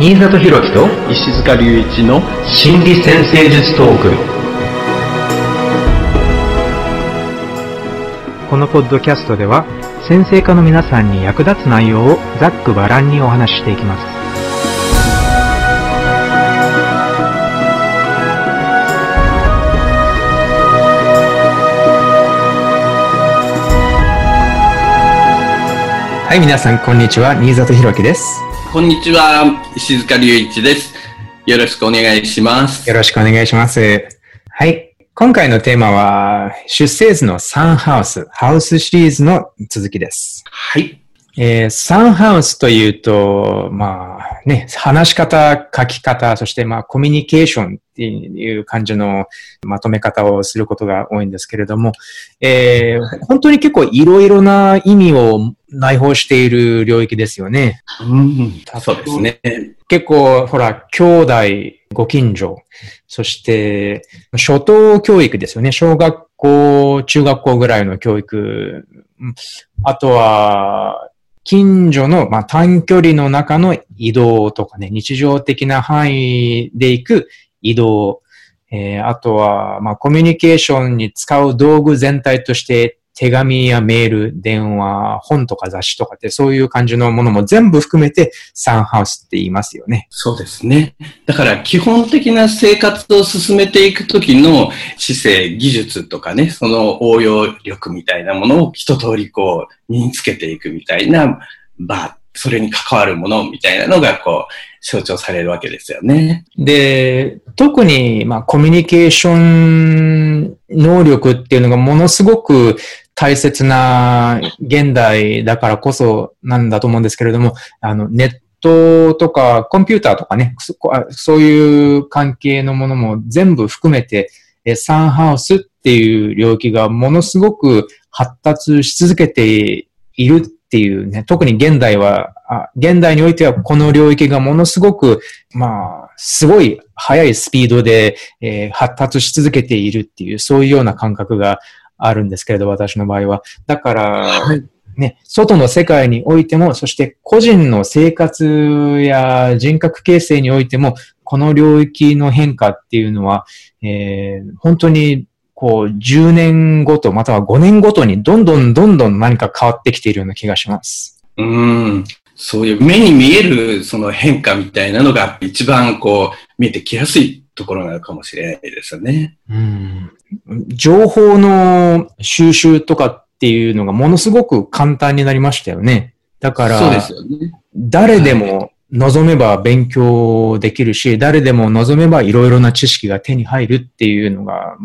新里博樹と石塚隆一の心理先生術トーク。このポッドキャストでは先生科の皆さんに役立つ内容をざっくばらんにお話ししていきます。はい皆さんこんにちは。新里博樹ですこんにちは石塚隆一です。よろしくお願いします。よろしくお願いします。はい。今回のテーマは出生図のサンハウスハウスシリーズの続きです。はい。えーサンハウスというと、まあね、話し方、書き方、そしてまあコミュニケーションっていう感じのまとめ方をすることが多いんですけれども、えー本当に結構いろいろな意味を内包している領域ですよね。うんそうですね結構、ほら、兄弟、ご近所、そして、初等教育ですよね。小学校、中学校ぐらいの教育。うんあとは、近所の、まあ、短距離の中の移動とかね、日常的な範囲で行く移動。えーあとは、まあ、コミュニケーションに使う道具全体として、手紙やメール、電話、本とか雑誌とかって、そういう感じのものも全部含めて、サンハウスって言いますよね。そうですね。だから基本的な生活を進めていくときの姿勢、技術とかね、その応用力みたいなものを一通りこう身につけていくみたいな場、それに関わるものみたいなのがこう象徴されるわけですよね。で、特に、まあ、コミュニケーション能力っていうのがものすごく大切な現代だからこそなんだと思うんですけれども、あの、ネットとかコンピューターとかね、そういう関係のものも全部含めて、サンハウスっていう領域がものすごく発達し続けているていうね、特に現代は、あ現代においてはこの領域がものすごく、まあ、すごい速いスピードで、えー発達し続けているっていう、そういうような感覚があるんですけれど、私の場合は。だから、い。ね、外の世界においても、そして個人の生活や人格形成においても、この領域の変化っていうのは、えー本当にこう10年ごと、または5年ごとにどんどんどんどん何か変わってきているような気がします。うん。そういう目に見えるその変化みたいなのが一番こう見えてきやすいところなのかもしれないですよね。うん情報の収集とかっていうのがものすごく簡単になりましたよね。だから、そうですよね。誰でも望めば勉強できるし、誰でも望めばいろいろな知識が手に入るっていうのが、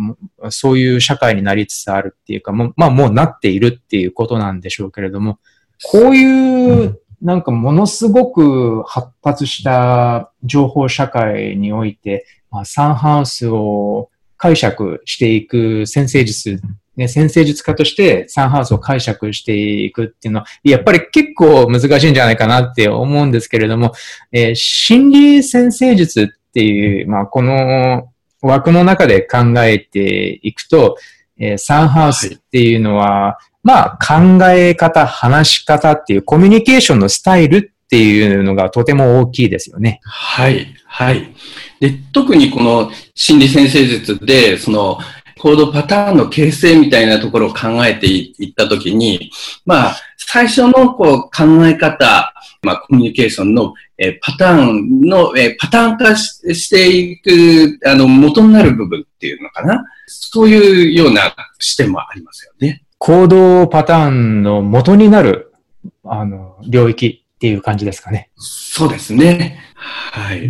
そういう社会になりつつあるっていうか、もまあもうなっているっていうことなんでしょうけれども、こういう、なんかものすごく発達した情報社会において、まあ、サンハウスを解釈していく先生術、ね、先生術家としてサンハウスを解釈していくっていうのは、やっぱり結構難しいんじゃないかなって思うんですけれども、えー心理先生術っていう、まあ、この枠の中で考えていくと、えーサンハウスっていうのは、まあ、考え方、話し方っていうコミュニケーションのスタイルっていうのがとても大きいですよね。はい、はい。で、特にこの心理先生術で、その行動パターンの形成みたいなところを考えていいったときに、まあ、最初のこう考え方、まあ、コミュニケーションの、えーパターンの、えーパターン化ししていく、あの、元になる部分っていうのかな。そういうような視点もありますよね。行動パターンの元になる、あの、領域っていう感じですかね。そうですね。はい。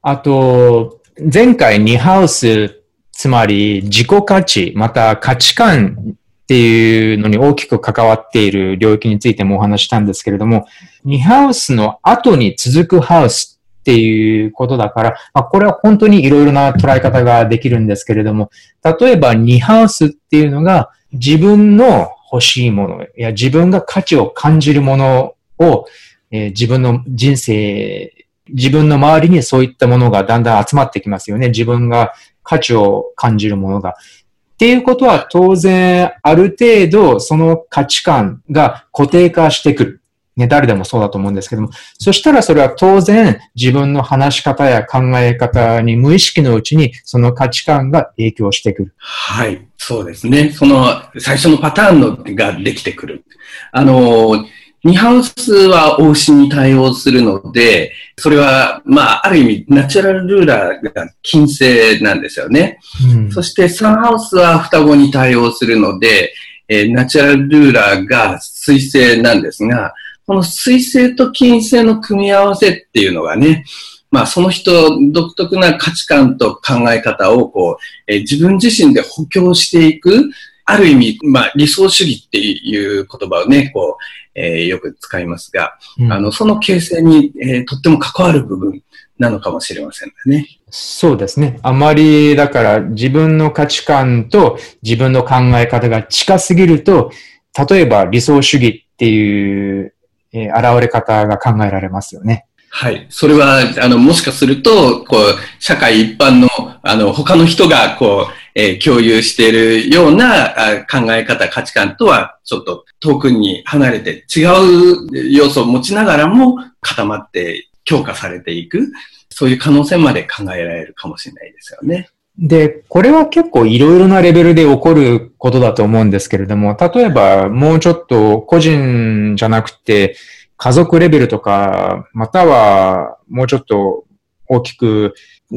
あと、前回2ハウス、つまり自己価値、また価値観っていうのに大きく関わっている領域についてもお話したんですけれども、2ハウスの後に続くハウスっていうことだから、まあ、これは本当にいろいろな捉え方ができるんですけれども、例えば2ハウスっていうのが自分の欲しいものや自分が価値を感じるものを、えー自分の人生自分の周りにそういったものがだんだん集まってきますよね。自分が価値を感じるものが。っていうことは当然ある程度その価値観が固定化してくる。ね、誰でもそうだと思うんですけども、そしたらそれは当然自分の話し方や考え方に無意識のうちにその価値観が影響してくる。はい、そうですね。その最初のパターンのができてくる。あの、ニハウスは応しに対応するので、それは、まあ、ある意味、ナチュラルルーラーが金星なんですよね。うん、そして、サンハウスは双子に対応するので、えー、ナチュラルルーラーが水星なんですが、この水星と金星の組み合わせっていうのがね、まあ、その人独特な価値観と考え方をこう、えー、自分自身で補強していく、ある意味、まあ、理想主義っていう言葉をね、こう、えー、よく使いますが、うん、あの、その形成に、えー、とっても関わる部分なのかもしれませんね。そうですね。あまり、だから自分の価値観と自分の考え方が近すぎると、例えば理想主義っていう、えー、現れ方が考えられますよね。はい。それは、あの、もしかすると、こう、社会一般の、あの、他の人が、こう、えー、共有しているような考え方、価値観とはちょっと遠くに離れて違う要素を持ちながらも固まって強化されていく、そういう可能性まで考えられるかもしれないですよね。で、これは結構いろいろなレベルで起こることだと思うんですけれども、例えばもうちょっと個人じゃなくて家族レベルとか、またはもうちょっと大きく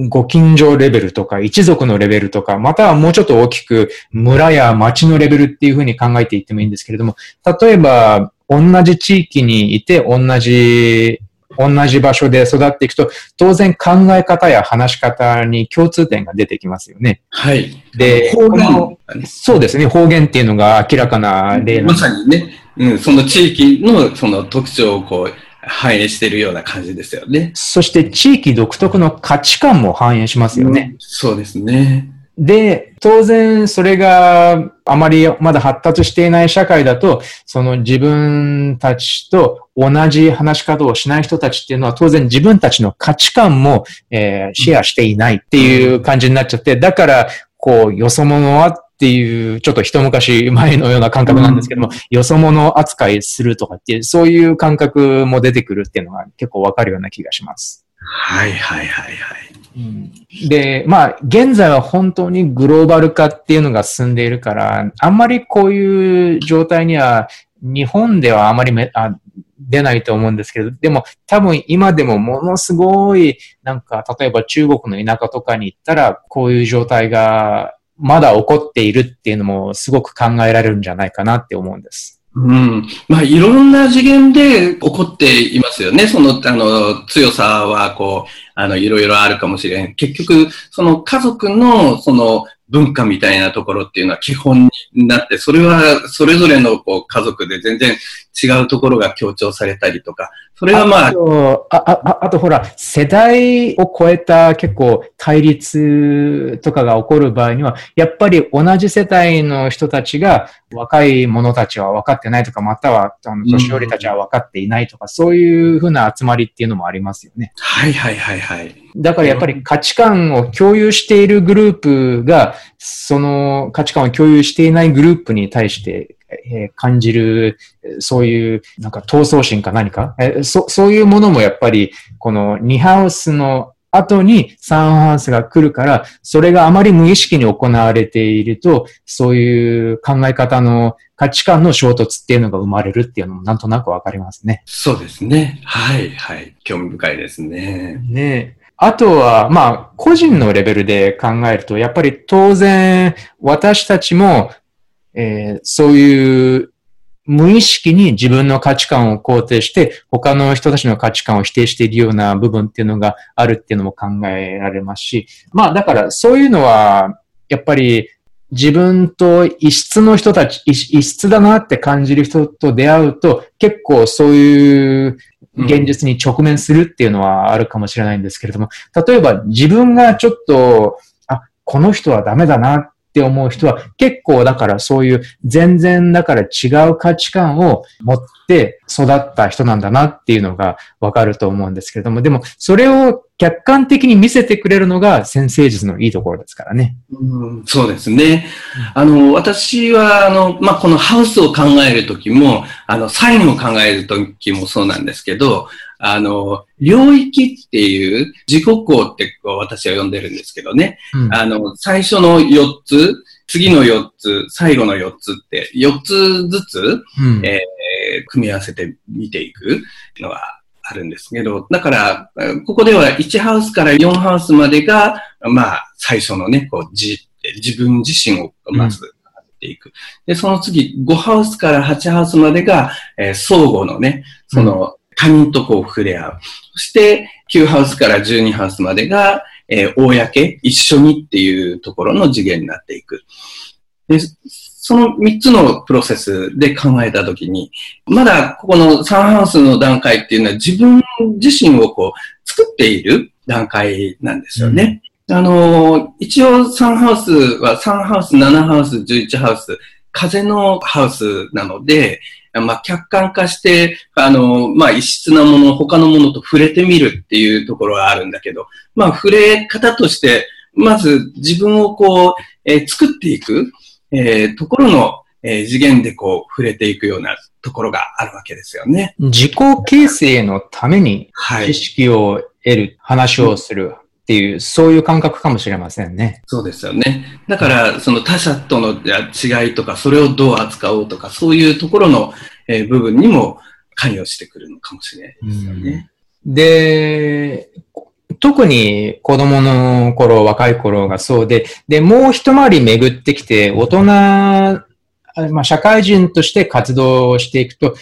ご近所レベルとか、一族のレベルとか、またはもうちょっと大きく村や町のレベルっていうふうに考えていってもいいんですけれども、例えば、同じ地域にいて、同じ、同じ場所で育っていくと、当然考え方や話し方に共通点が出てきますよね。はい。で、方言、そうですね、方言っていうのが明らかな例まさにね、うん、その地域のその特徴をこう、反映しているような感じですよね。そして地域独特の価値観も反映しますよね。うん、そうですね。で、当然それがあまりまだ発達していない社会だと、その自分たちと同じ話し方をしない人たちっていうのは当然自分たちの価値観も、えー、シェアしていないっていう感じになっちゃって、だから、こう、よそ者はっていう、ちょっと一昔前のような感覚なんですけども、うん、よそ者扱いするとかっていう、そういう感覚も出てくるっていうのが結構わかるような気がします。はいはいはいはい。うん、で、まあ、現在は本当にグローバル化っていうのが進んでいるから、あんまりこういう状態には、日本ではあまりめあ出ないと思うんですけど、でも多分今でもものすごい、なんか、例えば中国の田舎とかに行ったら、こういう状態がまだ起こっているっていうのもすごく考えられるんじゃないかなって思うんです。うん。まあ、いろんな次元で起こっていますよね。その、あの、強さは、こう、あの、いろいろあるかもしれん。結局、その家族の、その、文化みたいなところっていうのは基本になって、それはそれぞれのこう家族で全然違うところが強調されたりとか、それはまあ。あと、あああとほら、世代を超えた結構対立とかが起こる場合には、やっぱり同じ世帯の人たちが若い者たちは分かってないとか、またはあの年寄りたちは分かっていないとか、そういうふうな集まりっていうのもありますよね。はいはいはいはい。だからやっぱり価値観を共有しているグループが、その価値観を共有していないグループに対して、え感じる、そういう、なんか闘争心か何か、えそそういうものもやっぱり、この2ハウスの後に3ハウスが来るから、それがあまり無意識に行われていると、そういう考え方の価値観の衝突っていうのが生まれるっていうのもなんとなくわかりますね。そうですね。はい、はい。興味深いですね。ねあとは、まあ、個人のレベルで考えると、やっぱり当然、私たちも、えー、そういう無意識に自分の価値観を肯定して、他の人たちの価値観を否定しているような部分っていうのがあるっていうのも考えられますし、まあだからそういうのは、やっぱり自分と異質の人たち、異質だなって感じる人と出会うと、結構そういう現実に直面するっていうのはあるかもしれないんですけれども、例えば自分がちょっと、あ、この人はダメだなって思う人は結構だからそういう全然だから違う価値観を持って育った人なんだなっていうのがわかると思うんですけれども、でもそれを客観的に見せてくれるのが先生術のいいところですからね。うん、そうですね。あの、私は、あの、まあ、このハウスを考えるときも、あの、サインを考えるときもそうなんですけど、あの、領域っていう自己項ってこう私は呼んでるんですけどね。うん、あの、最初の4つ、次の4つ、最後の4つって、4つずつ、うん、えー、組み合わせて見ていくのがあるんですけど、だから、ここでは1ハウスから4ハウスまでが、まあ、最初のね、こう、自、自分自身をまず、ていく。で、その次、5ハウスから8ハウスまでが、えー、相互のね、その、他人とこう触れ合う。そして、9ハウスから12ハウスまでが、えー、公、一緒にっていうところの次元になっていく。で、その3つのプロセスで考えたときに、まだここのサンハウスの段階っていうのは自分自身をこう作っている段階なんですよね。うん、あの、一応サンハウスは3ハウス、7ハウス、11ハウス、風のハウスなので、まあ、客観化して、あの、まあ、異質なもの、他のものと触れてみるっていうところはあるんだけど、まあ、触れ方として、まず自分をこう、えー、作っていく、えー、ところの、えー、次元でこう、触れていくようなところがあるわけですよね。自己形成のために知識を得る、はい、話をする、っていう、そういう感覚かもしれませんね。そうですよね。だから、その他者との違いとか、それをどう扱おうとか、そういうところの、えー、部分にも関与してくるのかもしれないですよね。で、特に子供の頃、若い頃がそうで、で、もう一回り巡ってきて、大人、まあ、社会人として活動をしていくと、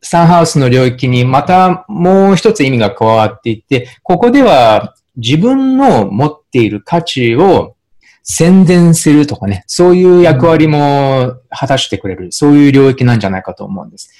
サンハウスの領域にまたもう一つ意味が加わっていって、ここでは自分の持っている価値を宣伝するとかね、そういう役割も果たしてくれる、そういう領域なんじゃないかと思うんです。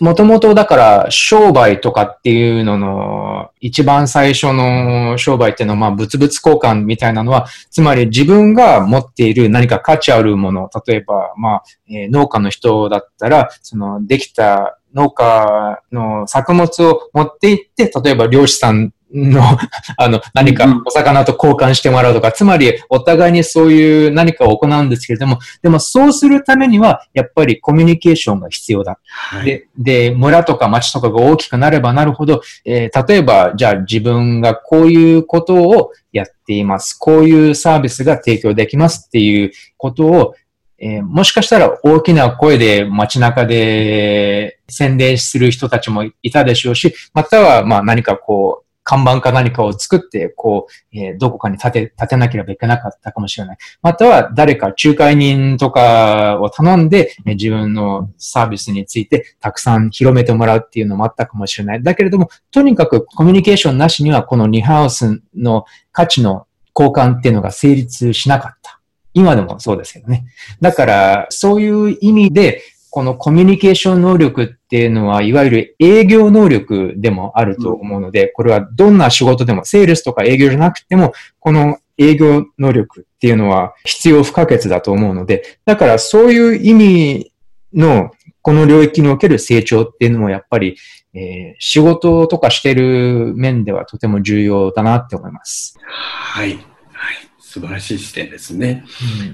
もともとだから商売とかっていうのの一番最初の商売っていうのはまあ物々交換みたいなのは、つまり自分が持っている何か価値あるもの、例えばまあ、え、農家の人だったら、そのできた農家の作物を持って行って、例えば漁師さんの、あの、何かお魚と交換してもらうとか、つまりお互いにそういう何かを行うんですけれども、でもそうするためには、やっぱりコミュニケーションが必要だ。はい、で、で、村とか町とかが大きくなればなるほど、えー、例えば、じゃあ自分がこういうことをやっています。こういうサービスが提供できますっていうことを、えー、もしかしたら大きな声で街中で宣伝する人たちもいたでしょうし、またはまあ何かこう、看板か何かを作って、こう、えー、どこかに立て、立てなければいけなかったかもしれない。または誰か仲介人とかを頼んで、えー、自分のサービスについてたくさん広めてもらうっていうのもあったかもしれない。だけれども、とにかくコミュニケーションなしにはこの2ハウスの価値の交換っていうのが成立しなかった。今でもそうですけどね。だから、そういう意味で、このコミュニケーション能力っていうのは、いわゆる営業能力でもあると思うので、これはどんな仕事でも、セールスとか営業じゃなくても、この営業能力っていうのは必要不可欠だと思うので、だからそういう意味のこの領域における成長っていうのもやっぱり、えー、仕事とかしてる面ではとても重要だなって思います。はい。素晴らしい視点ですね。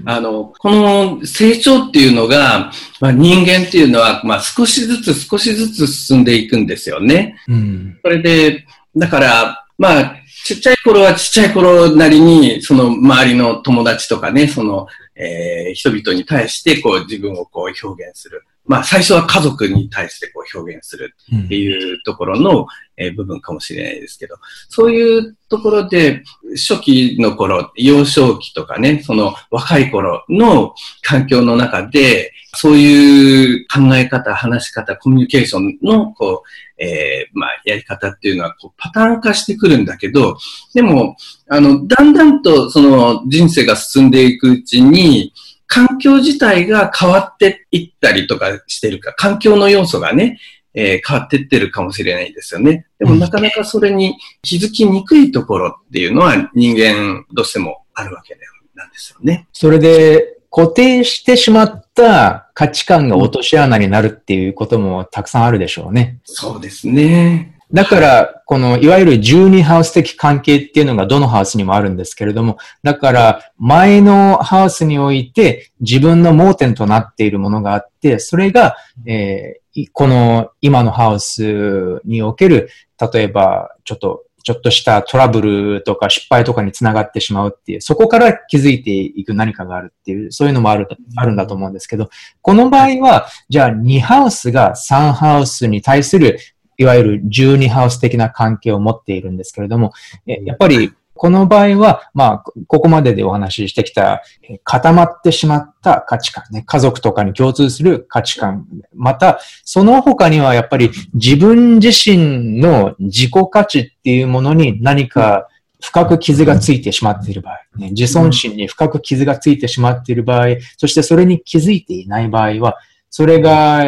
うん、あの、この成長っていうのが、まあ、人間っていうのは、まあ、少しずつ少しずつ進んでいくんですよね。うん、それで、だから、まあ、ちっちゃい頃はちっちゃい頃なりに、その周りの友達とかね、その、えー、人々に対してこう自分をこう表現する。まあ最初は家族に対してこう表現するっていうところの、え部分かもしれないですけど、そういうところで初期の頃、幼少期とかね、その若い頃の環境の中で、そういう考え方、話し方、コミュニケーションのこう、えー、まあ、やり方っていうのはこうパターン化してくるんだけど、でも、あの、だんだんとその人生が進んでいくうちに、環境自体が変わっていったりとかしてるか、環境の要素がね、えー、変わっていってるかもしれないですよね。でもなかなかそれに気づきにくいところっていうのは人間どうしてもあるわけなんですよね。それで、固定してしまった価値観が落とし穴になるっていうこともたくさんあるでしょうね。そうですね。だから、この、いわゆる12ハウス的関係っていうのがどのハウスにもあるんですけれども、だから、前のハウスにおいて自分の盲点となっているものがあって、それが、えー、この今のハウスにおける、例えば、ちょっとちょっとしたトラブルとか失敗とかにつながってしまうっていう、そこから気づいていく何かがあるっていう、そういうのもある、あるんだと思うんですけど、この場合は、じゃあ2ハウスが3ハウスに対する、いわゆる12ハウス的な関係を持っているんですけれども、やっぱりこの場合は、まあ、ここまででお話ししてきた、固まってしまった価値観ね、家族とかに共通する価値観。また、その他にはやっぱり自分自身の自己価値っていうものに何か深く傷がついてしまっている場合、ね、自尊心に深く傷がついてしまっている場合、そしてそれに気づいていない場合は、それが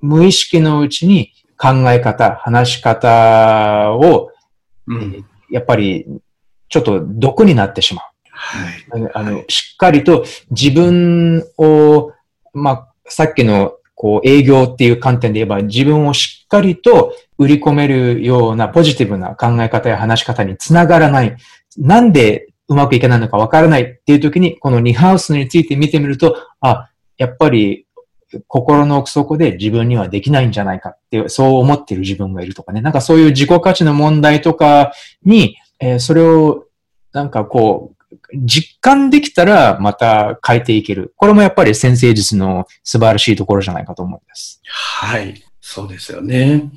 無意識のうちに考え方、話し方を、やっぱりちょっと毒になってしまう。はい。あの、しっかりと自分を、まあ、さっきのこう営業っていう観点で言えば自分をしっかりと売り込めるようなポジティブな考え方や話し方につながらない。なんでうまくいけないのかわからないっていう時に、この2ハウスについて見てみると、あ、やっぱり心の奥底で自分にはできないんじゃないかってそう思っている自分がいるとかね。なんかそういう自己価値の問題とかに、えー、それをなんかこう、実感できたらまた変えていける。これもやっぱり先生術の素晴らしいところじゃないかと思います。はい。そうですよね。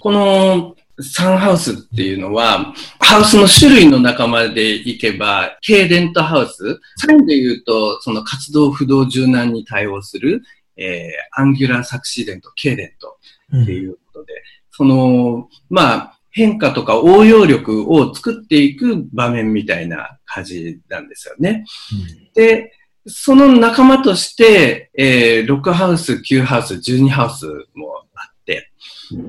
このサンハウスっていうのは、ハウスの種類の仲間でいけば、ケーデントハウス、サインで言うと、その活動不動柔軟に対応する、えー、アンギュラーサクシデント、ケーデントっていうことで、うん、その、まあ、変化とか応用力を作っていく場面みたいな感じなんですよね。うん、で、その仲間として、えー、6ハウス、9ハウス、12ハウスもあって、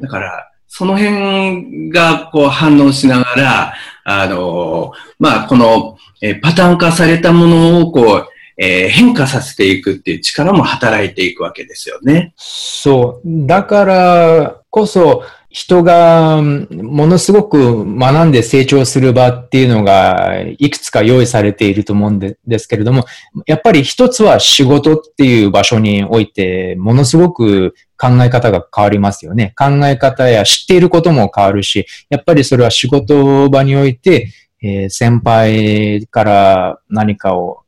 だから、その辺がこう反応しながら、あのー、まあ、この、えー、パターン化されたものをこう、えー、変化させていくっていう力も働いていくわけですよね。そう。だからこそ、人がものすごく学んで成長する場っていうのがいくつか用意されていると思うんですけれども、やっぱり一つは仕事っていう場所においてものすごく考え方が変わりますよね。考え方や知っていることも変わるし、やっぱりそれは仕事場において、えー、先輩から何かを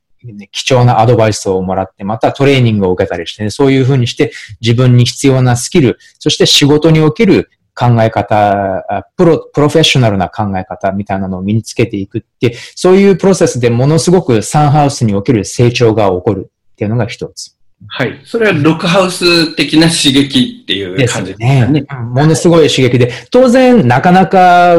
貴重なアドバイスをもらって、またトレーニングを受けたりして、ね、そういうふうにして自分に必要なスキル、そして仕事における考え方、プロ、プロフェッショナルな考え方みたいなのを身につけていくって、そういうプロセスでものすごくサンハウスにおける成長が起こるっていうのが一つ。はい。それはロックハウス的な刺激っていう感じですね。ねものすごい刺激で、当然なかなか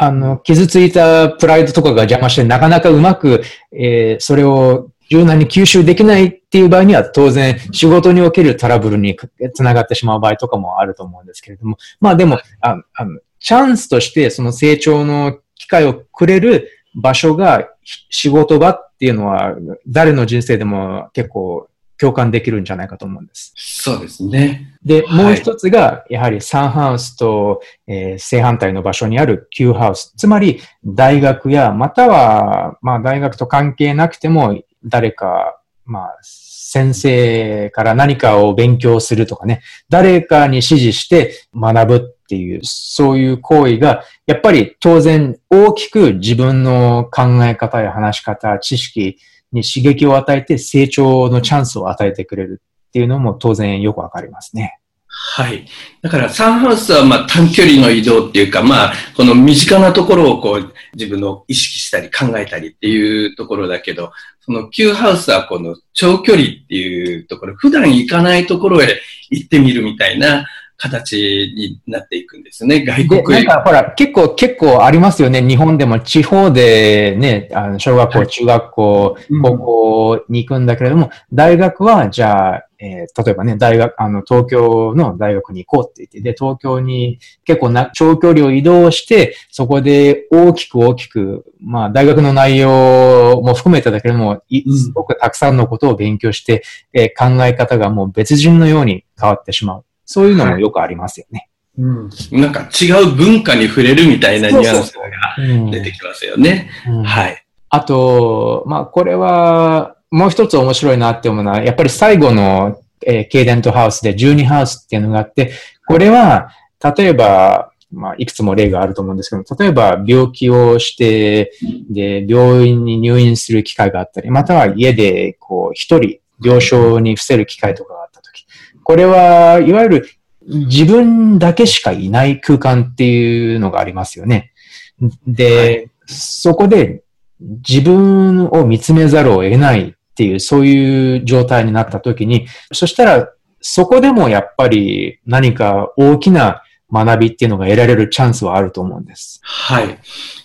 あの、傷ついたプライドとかが邪魔して、なかなかうまく、えー、それを柔軟に吸収できないっていう場合には当然仕事におけるトラブルにつながってしまう場合とかもあると思うんですけれども、まあでも、ああのチャンスとしてその成長の機会をくれる場所が仕事場っていうのは誰の人生でも結構共感できるんじゃないかと思うんです。そうですね。で、もう一つが、やはりサンハウスと、えー、正反対の場所にある Q ハウス。つまり、大学や、または、まあ、大学と関係なくても、誰か、まあ、先生から何かを勉強するとかね、誰かに指示して学ぶっていう、そういう行為が、やっぱり当然大きく自分の考え方や話し方、知識に刺激を与えて成長のチャンスを与えてくれるっていうのも当然よくわかりますね。はい。だからサンハウスはまあ短距離の移動っていうか、まあこの身近なところをこう自分の意識したり考えたりっていうところだけど、その Q ハウスはこの長距離っていうところ、普段行かないところへ行ってみるみたいな形になっていくんですね、外国なんかほら、結構、結構ありますよね。日本でも地方でね、あの小学校、中学校、高校に行くんだけれども、大学はじゃあえー、例えばね、大学、あの、東京の大学に行こうって言って、で、東京に結構な、長距離を移動して、そこで大きく大きく、まあ、大学の内容も含めてだけれども、すごくたくさんのことを勉強して、えー、考え方がもう別人のように変わってしまう。そういうのもよくありますよね。はい、うん。なんか違う文化に触れるみたいなニュアンスが出てきますよね。はい。あと、まあ、これは、もう一つ面白いなって思うのは、やっぱり最後の、えー、ケイデントハウスで12ハウスっていうのがあって、これは、例えば、まあ、いくつも例があると思うんですけど、例えば病気をして、で、病院に入院する機会があったり、または家で、こう、一人、病床に伏せる機会とかがあったとき、これは、いわゆる自分だけしかいない空間っていうのがありますよね。で、はい、そこで自分を見つめざるを得ないっていう、そういう状態になった時に、そしたら、そこでもやっぱり何か大きな学びっていうのが得られるチャンスはあると思うんです。はい。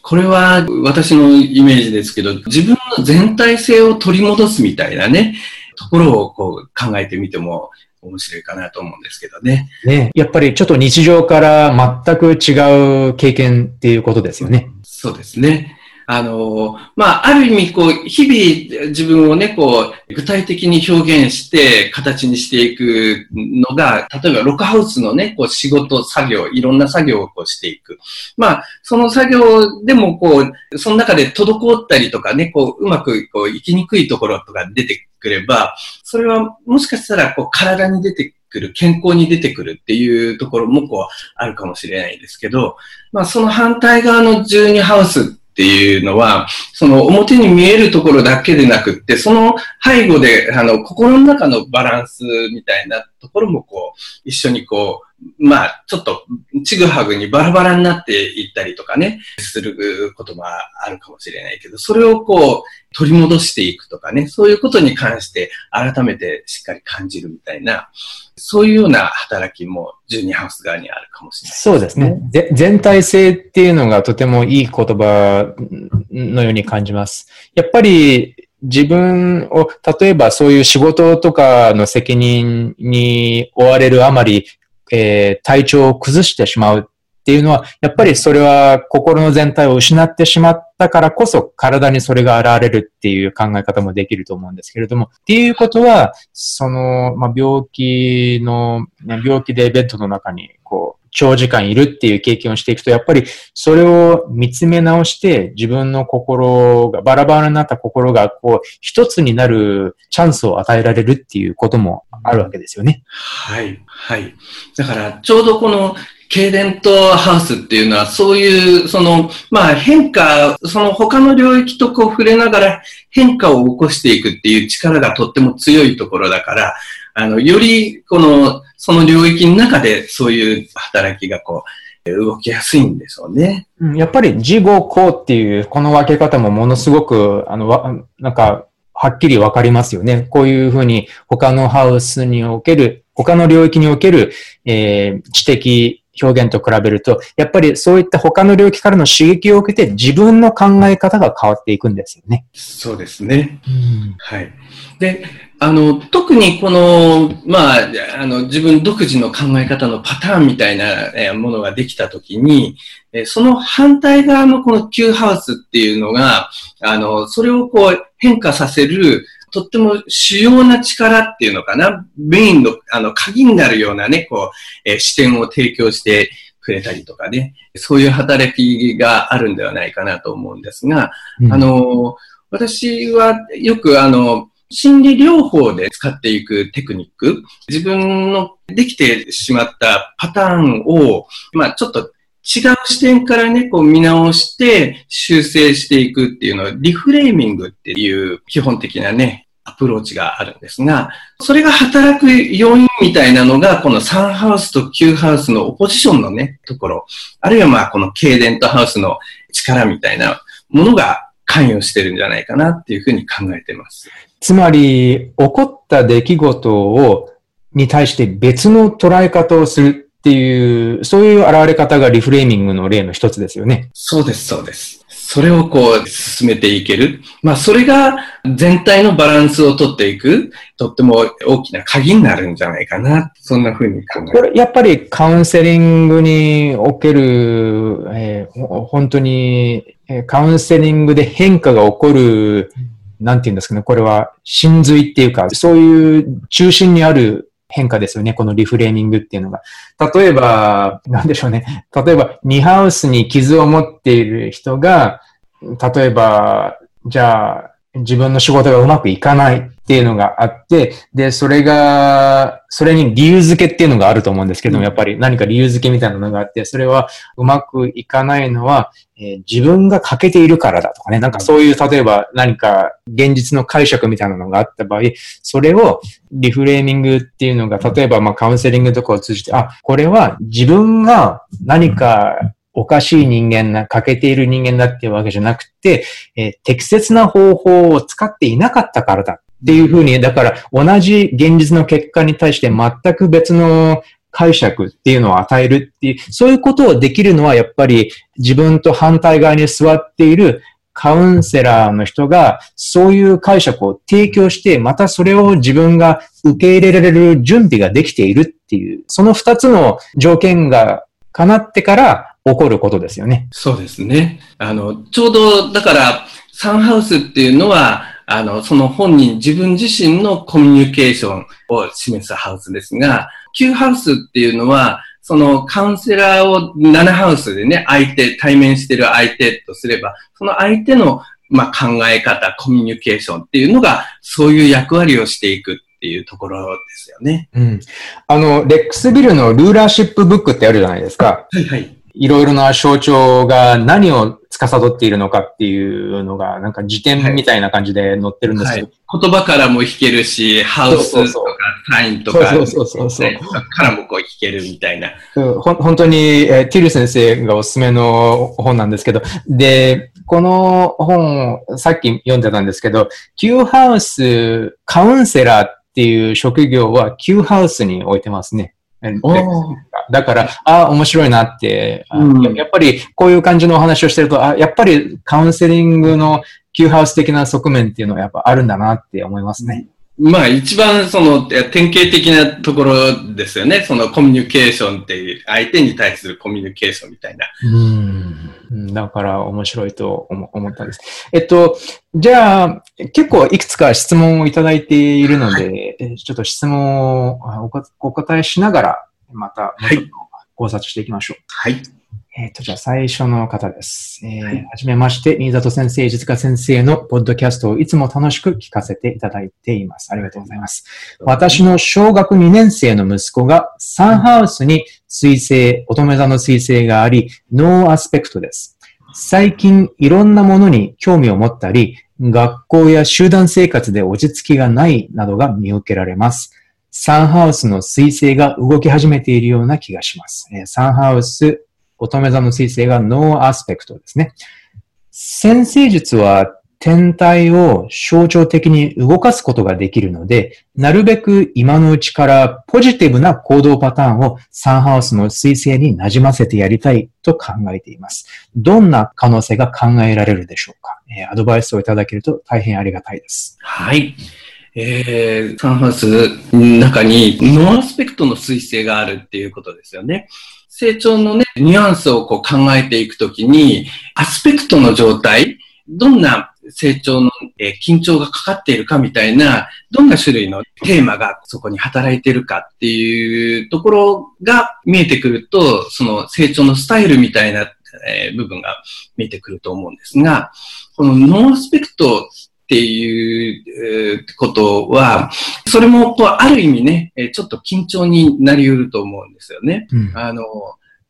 これは私のイメージですけど、自分の全体性を取り戻すみたいなね、ところをこう考えてみても面白いかなと思うんですけどね。ね。やっぱりちょっと日常から全く違う経験っていうことですよね。そうですね。あの、まあ、ある意味、こう、日々自分をね、こう、具体的に表現して、形にしていくのが、例えば、ロックハウスのね、こう、仕事、作業、いろんな作業をこうしていく。まあ、その作業でも、こう、その中で滞ったりとかね、こう、うまく、こう、生きにくいところとか出てくれば、それは、もしかしたら、こう、体に出てくる、健康に出てくるっていうところも、こう、あるかもしれないですけど、まあ、その反対側の12ハウスっていうのは、その表に見えるところだけでなくって、その背後で、あの、心の中のバランスみたいなところもこう、一緒にこう、まあ、ちょっと、ちぐはぐにバラバラになっていったりとかね、することもあるかもしれないけど、それをこう、取り戻していくとかね、そういうことに関して改めてしっかり感じるみたいな、そういうような働きも12ハウス側にあるかもしれない、ね、そうですね。全体性っていうのがとてもいい言葉のように感じます。やっぱり自分を、例えばそういう仕事とかの責任に追われるあまり、えー、体調を崩してしまうっていうのは、やっぱりそれは心の全体を失ってしまったからこそ体にそれが現れるっていう考え方もできると思うんですけれども、っていうことは、その、まあ、病気の、病気でベッドの中にこう、長時間いるっていう経験をしていくと、やっぱりそれを見つめ直して、自分の心が、バラバラになった心が、こう、一つになるチャンスを与えられるっていうこともあるわけですよね。はい、はい。だから、ちょうどこのケイデントハウスっていうのは、そういう、その、まあ変化、その他の領域とこう触れながら変化を起こしていくっていう力がとっても強いところだから、あの、より、この、その領域の中でそういう働きがこう、動きやすいんでしょうね。やっぱり事後こうっていう、この分け方もものすごく、あの、わ、なんか、はっきりわかりますよね。こういうふうに他のハウスにおける、他の領域における、えー、知的表現と比べると、やっぱりそういった他の領域からの刺激を受けて自分の考え方が変わっていくんですよね。そうですね。うん、はい。で、あの、特にこの、まあ、あの、自分独自の考え方のパターンみたいなものができたときに、その反対側のこの Q ハウスっていうのが、あの、それをこう変化させる、とっても主要な力っていうのかな、メインの、あの、鍵になるようなね、こう、え視点を提供してくれたりとかね、そういう働きがあるんではないかなと思うんですが、うん、あの、私はよくあの、心理療法で使っていくテクニック、自分のできてしまったパターンを、まあちょっと違う視点からね、こう見直して修正していくっていうのは、リフレーミングっていう基本的なね、アプローチがあるんですが、それが働く要因みたいなのが、この3ハウスと9ハウスのオポジションのね、ところ、あるいはまあこのケイデントハウスの力みたいなものが関与してるんじゃないかなっていうふうに考えてます。つまり、起こった出来事を、に対して別の捉え方をするっていう、そういう現れ方がリフレーミングの例の一つですよね。そうです、そうです。それをこう進めていける。まあそれが全体のバランスをとっていく、とっても大きな鍵になるんじゃないかな。そんな風に考えこれ、やっぱりカウンセリングにおける、えー、本当に、カウンセリングで変化が起こる、なんていうんですかね、これは真髄っていうか、そういう中心にある変化ですよね、このリフレーミングっていうのが。例えば、なんでしょうね。例えば、ニハウスに傷を持っている人が、例えば、じゃあ、自分の仕事がうまくいかないっていうのがあって、で、それが、それに理由付けっていうのがあると思うんですけども、やっぱり何か理由付けみたいなのがあって、それはうまくいかないのは、えー、自分が欠けているからだとかね、なんかそういう、例えば何か現実の解釈みたいなのがあった場合、それをリフレーミングっていうのが、例えばまあカウンセリングとかを通じて、あ、これは自分が何かおかしい人間な、欠けている人間だっていうわけじゃなくて、えー、適切な方法を使っていなかったからだっていうふうに、だから同じ現実の結果に対して全く別の解釈っていうのを与えるっていう、そういうことをできるのはやっぱり自分と反対側に座っているカウンセラーの人がそういう解釈を提供して、またそれを自分が受け入れられる準備ができているっていう、その二つの条件が叶ってから起こることですよね。そうですね。あの、ちょうど、だから、サンハウスっていうのは、あの、その本人自分自身のコミュニケーションを示すハウスですが、Q ハウスっていうのは、そのカウンセラーを7ハウスでね、相手、対面してる相手とすれば、その相手の、まあ、考え方、コミュニケーションっていうのが、そういう役割をしていくっていうところですよね。うん。あの、レックスビルのルーラーシップブックってあるじゃないですか。はいはい。いろいろな象徴が何を司っているのかっていうのが、なんか辞典みたいな感じで載ってるんですけど。はい、言葉からも弾けるし、ハウスとかサインとか、そうそうそうそうからもこう弾けるみたいな。うん、ほ本当に、えー、ティル先生がおすすめの本なんですけど、で、この本、さっき読んでたんですけど、Q ハウスカウンセラーっていう職業は Q ハウスに置いてますね。だから、ああ、面白いなって、うん、やっぱりこういう感じのお話をしてると、あやっぱりカウンセリングの Q ハウス的な側面っていうのはやっぱあるんだなって思いますね。まあ一番その典型的なところですよね。そのコミュニケーションっていう、相手に対するコミュニケーションみたいな。うん。だから面白いと思ったんです。えっと、じゃあ、結構いくつか質問をいただいているので、はい、ちょっと質問をお答えしながら、また、もうちょっと考察していきましょう。はい。えっ、ー、と、じゃあ最初の方です。えー、はい、はじめまして、新里先生、実家先生のポッドキャストをいつも楽しく聞かせていただいています。ありがとうございます。私の小学2年生の息子が3ハウスに水星、乙女座の水星があり、ノーアスペクトです。最近いろんなものに興味を持ったり、学校や集団生活で落ち着きがないなどが見受けられます。3ハウスの水星が動き始めているような気がします。3ハウス、乙女座の水星がノーアスペクトですね。占星術は天体を象徴的に動かすことができるので、なるべく今のうちからポジティブな行動パターンを3ハウスの水星に馴染ませてやりたいと考えています。どんな可能性が考えられるでしょうか、え、アドバイスをいただけると大変ありがたいです。はい。えー、3ハウスの中にノーアスペクトの水星があるっていうことですよね。成長のね、ニュアンスをこう考えていくときに、アスペクトの状態、どんな成長の、え緊張がかかっているかみたいな、どんな種類のテーマがそこに働いているかっていうところが見えてくると、その成長のスタイルみたいな、え部分が見えてくると思うんですが、このノーアスペクトっていうことは、それもこうある意味ね、ちょっと緊張になり得ると思うんですよね。うん、あの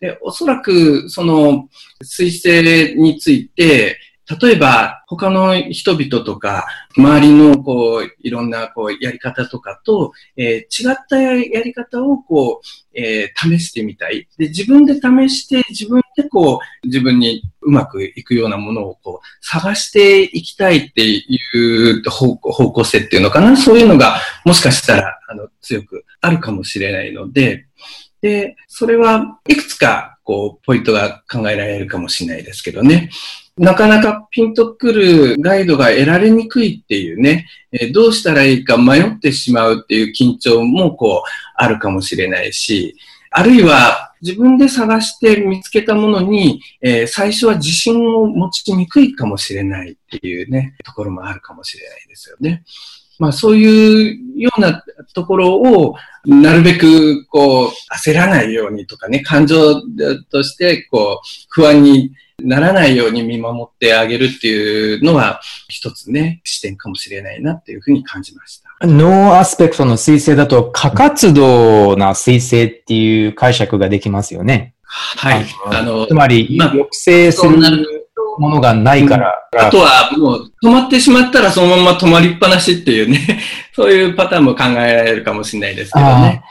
でおそらく、その、水星について、例えば、他の人々とか、周りの、こう、いろんな、こう、やり方とかと、えー、違ったやり方を、こう、えー、試してみたい。で、自分で試して、自分で、こう、自分にうまくいくようなものを、こう、探していきたいっていう方向性っていうのかな？そういうのが、もしかしたら、あの、強くあるかもしれないので、で、それはいくつか、こう、ポイントが考えられるかもしれないですけどね。なかなかピンとくるガイドが得られにくいっていうね、えどうしたらいいか迷ってしまうっていう緊張もこうあるかもしれないし、あるいは自分で探して見つけたものに、えー、最初は自信を持ちにくいかもしれないっていうね、ところもあるかもしれないですよね。まあそういうようなところをなるべくこう焦らないようにとかね、感情としてこう不安にならないように見守ってあげるっていうのは一つね、視点かもしれないなっていうふうに感じました。ノーアスペクトの水星だと、過活動な水星っていう解釈ができますよね。はい。あの、つまり、まあ、抑制するものがないから。あとは、もう、止まってしまったらそのまま止まりっぱなしっていうね、そういうパターンも考えられるかもしれないですけどね。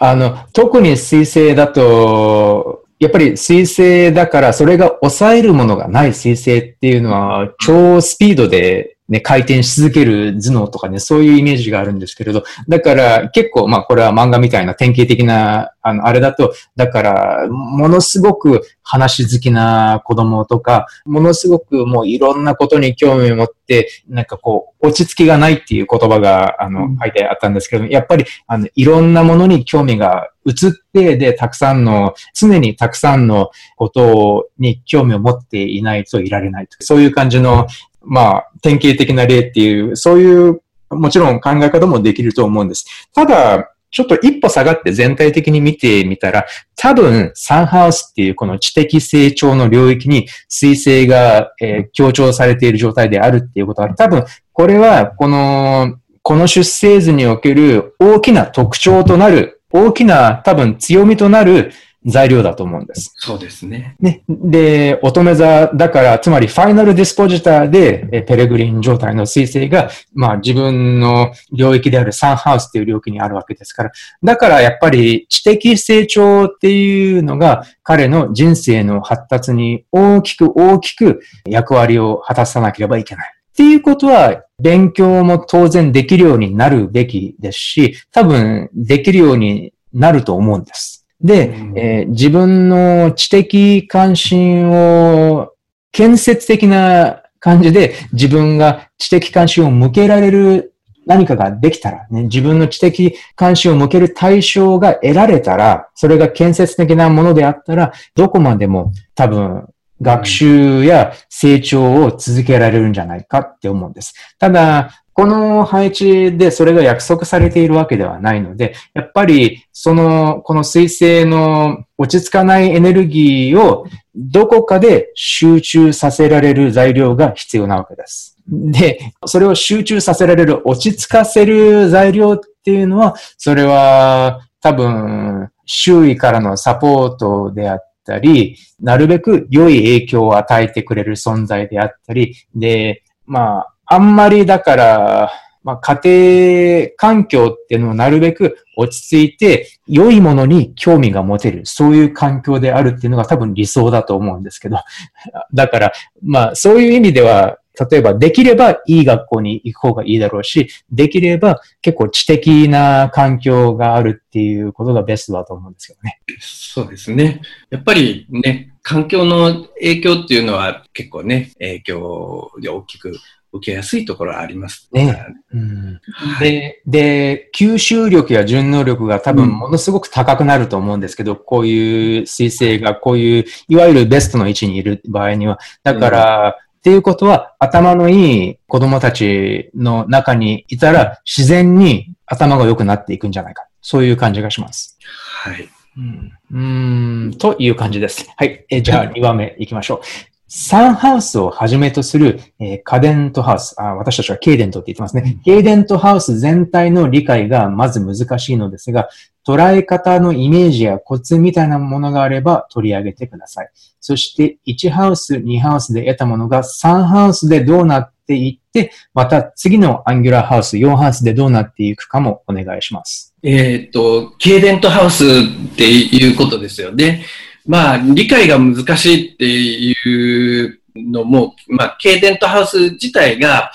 あの、特に彗星だと、やっぱり水星だからそれが抑えるものがない水星っていうのは超スピードでね、回転し続ける頭脳とかね、そういうイメージがあるんですけれど、だから結構、まあこれは漫画みたいな典型的な、あの、あれだと、だから、ものすごく話好きな子供とか、ものすごくもういろんなことに興味を持って、なんかこう、落ち着きがないっていう言葉が、あの、書いてあったんですけど、やっぱり、あの、いろんなものに興味が移って、で、たくさんの、常にたくさんのことに興味を持っていないといられないと。そういう感じのまあ、典型的な例っていう、そういう、もちろん考え方もできると思うんです。ただ、ちょっと一歩下がって全体的に見てみたら、多分、サンハウスっていうこの知的成長の領域に彗星が、えー、強調されている状態であるっていうことは、多分、これは、この、この出生図における大きな特徴となる、大きな多分強みとなる材料だと思うんです。そうですね。ね。で、乙女座だから、つまりファイナルディスポジターで、ペレグリン状態の彗星が、まあ自分の領域であるサンハウスっていう領域にあるわけですから。だからやっぱり知的成長っていうのが彼の人生の発達に大きく大きく役割を果たさなければいけない。っていうことは、勉強も当然できるようになるべきですし、多分できるようになると思うんです。で、えー、自分の知的関心を建設的な感じで自分が知的関心を向けられる何かができたら、ね、自分の知的関心を向ける対象が得られたら、それが建設的なものであったら、どこまでも多分学習や成長を続けられるんじゃないかって思うんです。ただ、この配置でそれが約束されているわけではないので、やっぱりその、この水星の落ち着かないエネルギーをどこかで集中させられる材料が必要なわけです。で、それを集中させられる、落ち着かせる材料っていうのは、それは多分周囲からのサポートであったり、なるべく良い影響を与えてくれる存在であったり、で、まあ、あんまりだから、まあ、家庭環境っていうのをなるべく落ち着いて、良いものに興味が持てる、そういう環境であるっていうのが多分理想だと思うんですけど。だから、まあ、そういう意味では、例えばできればいい学校に行く方がいいだろうし、できれば結構知的な環境があるっていうことがベストだと思うんですけどね。そうですね。やっぱりね、環境の影響っていうのは結構ね、影響で大きく受けやすいところはありますね。うんで、で、吸収力や順応力が多分ものすごく高くなると思うんですけど、うん、こういう彗星がこういう、いわゆるベストの位置にいる場合には。だから、うんっていうことは、頭のいい子供たちの中にいたら、自然に頭が良くなっていくんじゃないか。そういう感じがします。はい。うん、うんという感じです。はい。えじゃあ、2番目行きましょう。サンハウスをはじめとする、えー、カデントハウスあ、私たちはケイデントって言ってますね。ケイデントハウス全体の理解がまず難しいのですが、捉え方のイメージやコツみたいなものがあれば取り上げてください。そして1ハウス、2ハウスで得たものが3ハウスでどうなっていって、また次のアンギュラーハウス、4ハウスでどうなっていくかもお願いします。えっ、と、ケイデントハウスっていうことですよね。まあ、理解が難しいっていうのも、まあ、ケイデントハウス自体が、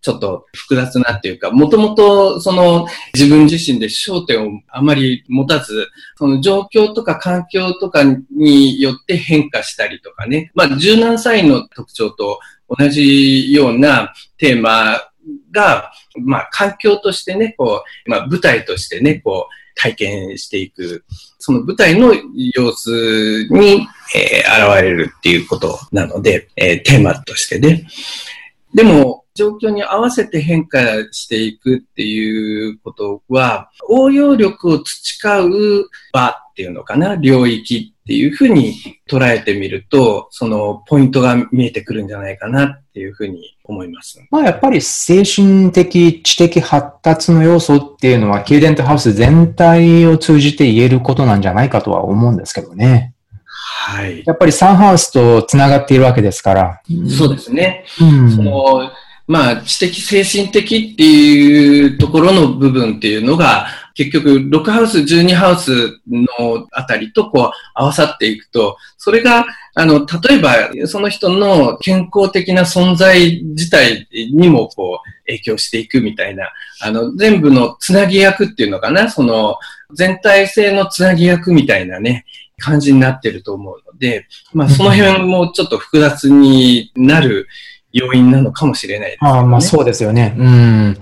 ちょっと複雑なっていうか、もともとその自分自身で焦点をあまり持たず、その状況とか環境とかによって変化したりとかね、まあ柔軟サインの特徴と同じようなテーマが、まあ環境としてね、こう、まあ舞台としてね、こう、体験していく、その舞台の様子に、えー、現れるっていうことなので、えー、テーマとしてね。でも、状況に合わせて変化していくっていうことは、応用力を培う場っていうのかな、領域っていうふうに捉えてみると、そのポイントが見えてくるんじゃないかなっていうふうに思います。まあやっぱり精神的、知的発達の要素っていうのは、キーデントハウス全体を通じて言えることなんじゃないかとは思うんですけどね。はい。やっぱりサンハウスと繋がっているわけですから。そうですね。うん、そのまあ、知的、精神的っていうところの部分っていうのが、結局、6ハウス、12ハウスのあたりとこう合わさっていくと、それが、あの、例えば、その人の健康的な存在自体にもこう影響していくみたいな、あの、全部のつなぎ役っていうのかな、その、全体性のつなぎ役みたいなね、感じになってると思うので、まあ、その辺もちょっと複雑になる、要因なのかもしれないです、ね、あまあそうですよね。うん。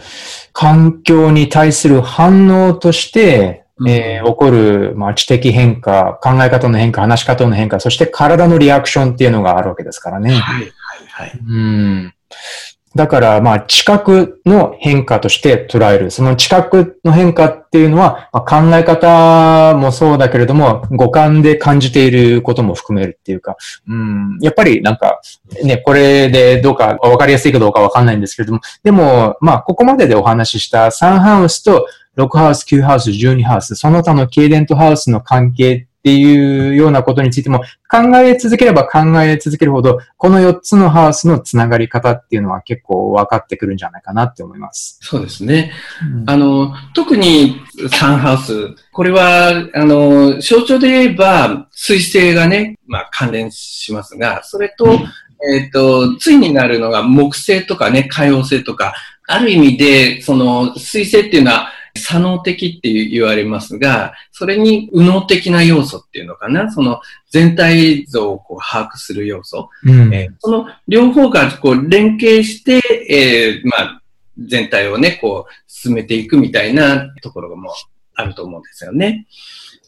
環境に対する反応として、えー、起こる、まあ、知的変化、考え方の変化、話し方の変化、そして体のリアクションっていうのがあるわけですからね。はい、はい、はい。うん。だから、まあ、知覚の変化として捉える。その知覚の変化っていうのは、まあ、考え方もそうだけれども、五感で感じていることも含めるっていうか、うん、やっぱりなんか、ね、これでどうかわかりやすいかどうかわかんないんですけれども、でも、まあ、ここまででお話しした3ハウスと6ハウス、9ハウス、12ハウス、その他のケイデントハウスの関係っていうようなことについても考え続ければ考え続けるほど、この4つのハウスのつながり方っていうのは結構分かってくるんじゃないかなって思います。そうですね。うん、あの、特にサンハウス、これは、あの、象徴で言えば、水星がね、まあ関連しますが、それと、うんえっ、ー、と、ついになるのが木星とかね、海王星とか、ある意味で、その、水星っていうのは、左脳的って言われますが、それに右脳的な要素っていうのかな、その全体像をこう把握する要素、うん、えー、その両方がこう連携して、えー、まあ、全体をね、こう進めていくみたいなところがもうあると思うんですよね。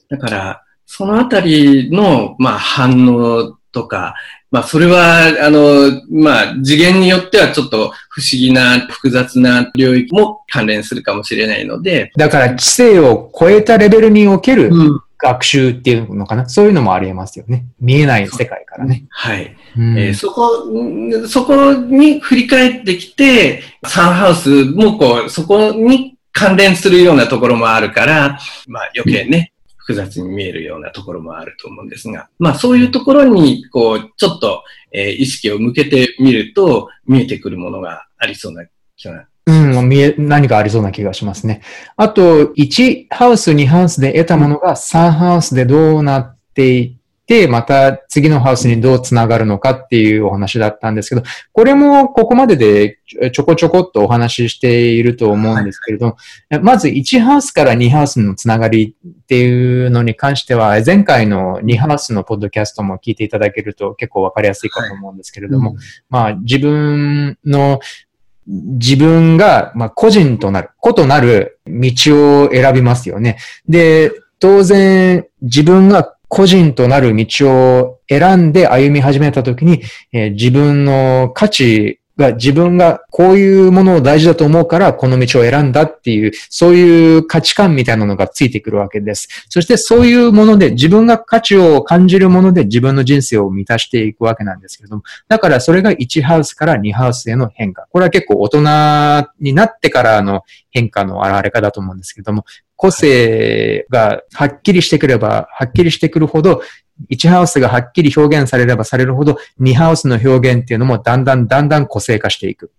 だから、そのあたりの、まあ、反応とか、まあ、それは、あの、まあ、次元によってはちょっと不思議な、複雑な領域も関連するかもしれないので。だから、知性を超えたレベルにおける学習っていうのかな、うん、そういうのもあり得ますよね。見えない世界からね。はい。うん、えー、そこ、そこに振り返ってきて、サンハウスもこう、そこに関連するようなところもあるから、まあ余計ね、複雑に見えるようなところもあると思うんですが、まあそういうところに、こう、ちょっと、えー、意識を向けてみると、見えてくるものがありそうな気がうん、見え、何かありそうな気がしますね。あと、1ハウス、2ハウスで得たものが3ハウスでどうなっていて、また次のハウスにどうつながるのかっていうお話だったんですけど、これもここまででちょこちょこっとお話ししていると思うんですけれども、はい、まず1ハウスから2ハウスのつながりっていうのに関しては、前回の2ハウスのポッドキャストも聞いていただけると結構わかりやすいかと思うんですけれども、はいうん、まあ自分の自分が、まあ、個人となる、個となる道を選びますよね。で、当然、自分が個人となる道を選んで歩み始めたときに、えー、自分の価値が自分がこういうものを大事だと思うからこの道を選んだっていう、そういう価値観みたいなのがついてくるわけです。そしてそういうもので自分が価値を感じるもので自分の人生を満たしていくわけなんですけれども、だからそれが1ハウスから2ハウスへの変化。これは結構大人になってからの変化の現れ方だと思うんですけれども、個性がはっきりしてくれば、はっきりしてくるほど、1ハウスがはっきり表現されればされるほど、2ハウスの表現っていうのもだんだんだんだん個性化していく。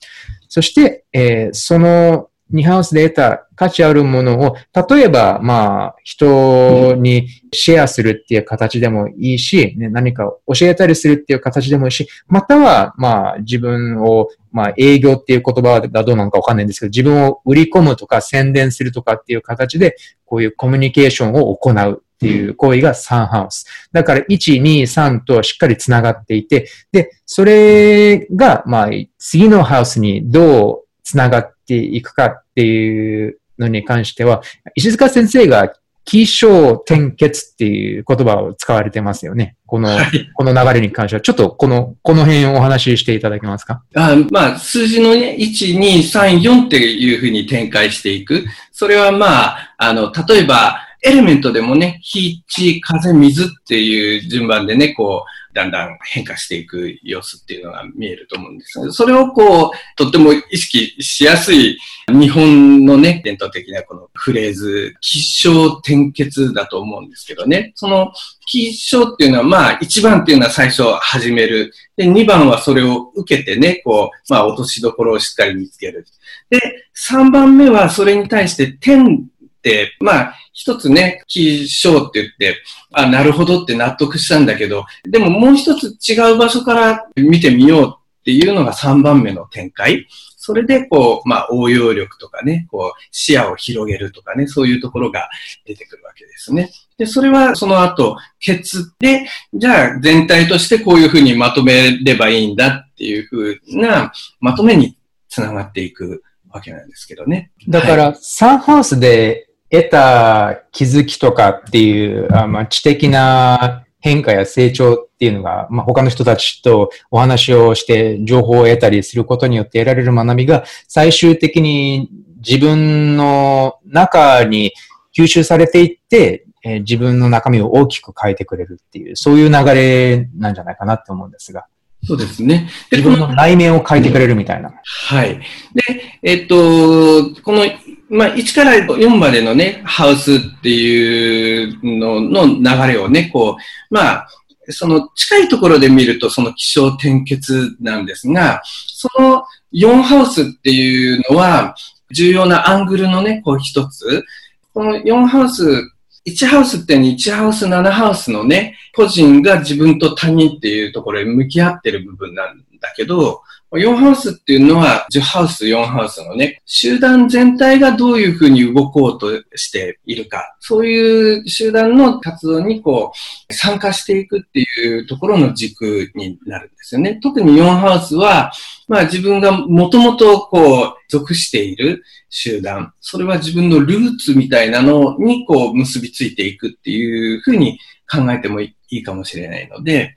そして、えー、その2ハウスで得た価値あるものを、例えば、まあ、人にシェアするっていう形でもいいし、ね、何か教えたりするっていう形でもいいし、または、まあ、自分を、まあ、営業っていう言葉だどうなのかわかんないんですけど、自分を売り込むとか宣伝するとかっていう形で、こういうコミュニケーションを行うっていう行為が3ハウス。だから1、2、3としっかり繋がっていて、で、それが、まあ、次のハウスにどう繋がっていくかっていうのに関しては、石塚先生が起承転結っていう言葉を使われてますよね。この、はい、この流れに関しては。ちょっとこの、この辺をお話ししていただけますか？あまあ、数字のね、1、2、3、4っていうふうに展開していく。それはまあ、あの、例えば、エレメントでもね、火、地、風、水っていう順番でね、こう、だんだん変化していく様子っていうのが見えると思うんです、それをこう、とっても意識しやすい日本のね、伝統的なこのフレーズ、吉祥転結だと思うんですけどね。その吉祥っていうのは、まあ、1番っていうのは最初始める。で、2番はそれを受けてね、こう、まあ、落としどころをしっかり見つける。で、3番目はそれに対して点、まあ、一つね、起承って言って、あ、なるほどって納得したんだけど、でももう一つ違う場所から見てみようっていうのが3番目の展開。それで、こう、まあ、応用力とかね、こう、視野を広げるとかね、そういうところが出てくるわけですね。で、それはその後、ケツで、じゃあ全体としてこういうふうにまとめればいいんだっていうふうな、まとめにつながっていくわけなんですけどね。だから、サンハウスで得た気づきとかっていう、あまあ、知的な変化や成長っていうのが、まあ、他の人たちとお話をして情報を得たりすることによって得られる学びが最終的に自分の中に吸収されていって、えー、自分の中身を大きく変えてくれるっていう、そういう流れなんじゃないかなって思うんですが。そうですね。自分の内面を変えてくれるみたいな。はい。で、えっと、このまあ、1から4までのね、ハウスっていうのの流れをね、こう、まあ、その近いところで見るとその気象転結なんですが、その4ハウスっていうのは重要なアングルのね、こう一つ。この4ハウス、1ハウスって1ハウス、7ハウスのね、個人が自分と他人っていうところへ向き合ってる部分なんだけど、4ハウスっていうのは、10ハウス、4ハウスのね、集団全体がどういうふうに動こうとしているか、そういう集団の活動にこう、参加していくっていうところの軸になるんですよね。特に4ハウスは、まあ自分がもともとこう、属している集団、それは自分のルーツみたいなのにこう、結びついていくっていうふうに考えてもいいかもしれないので、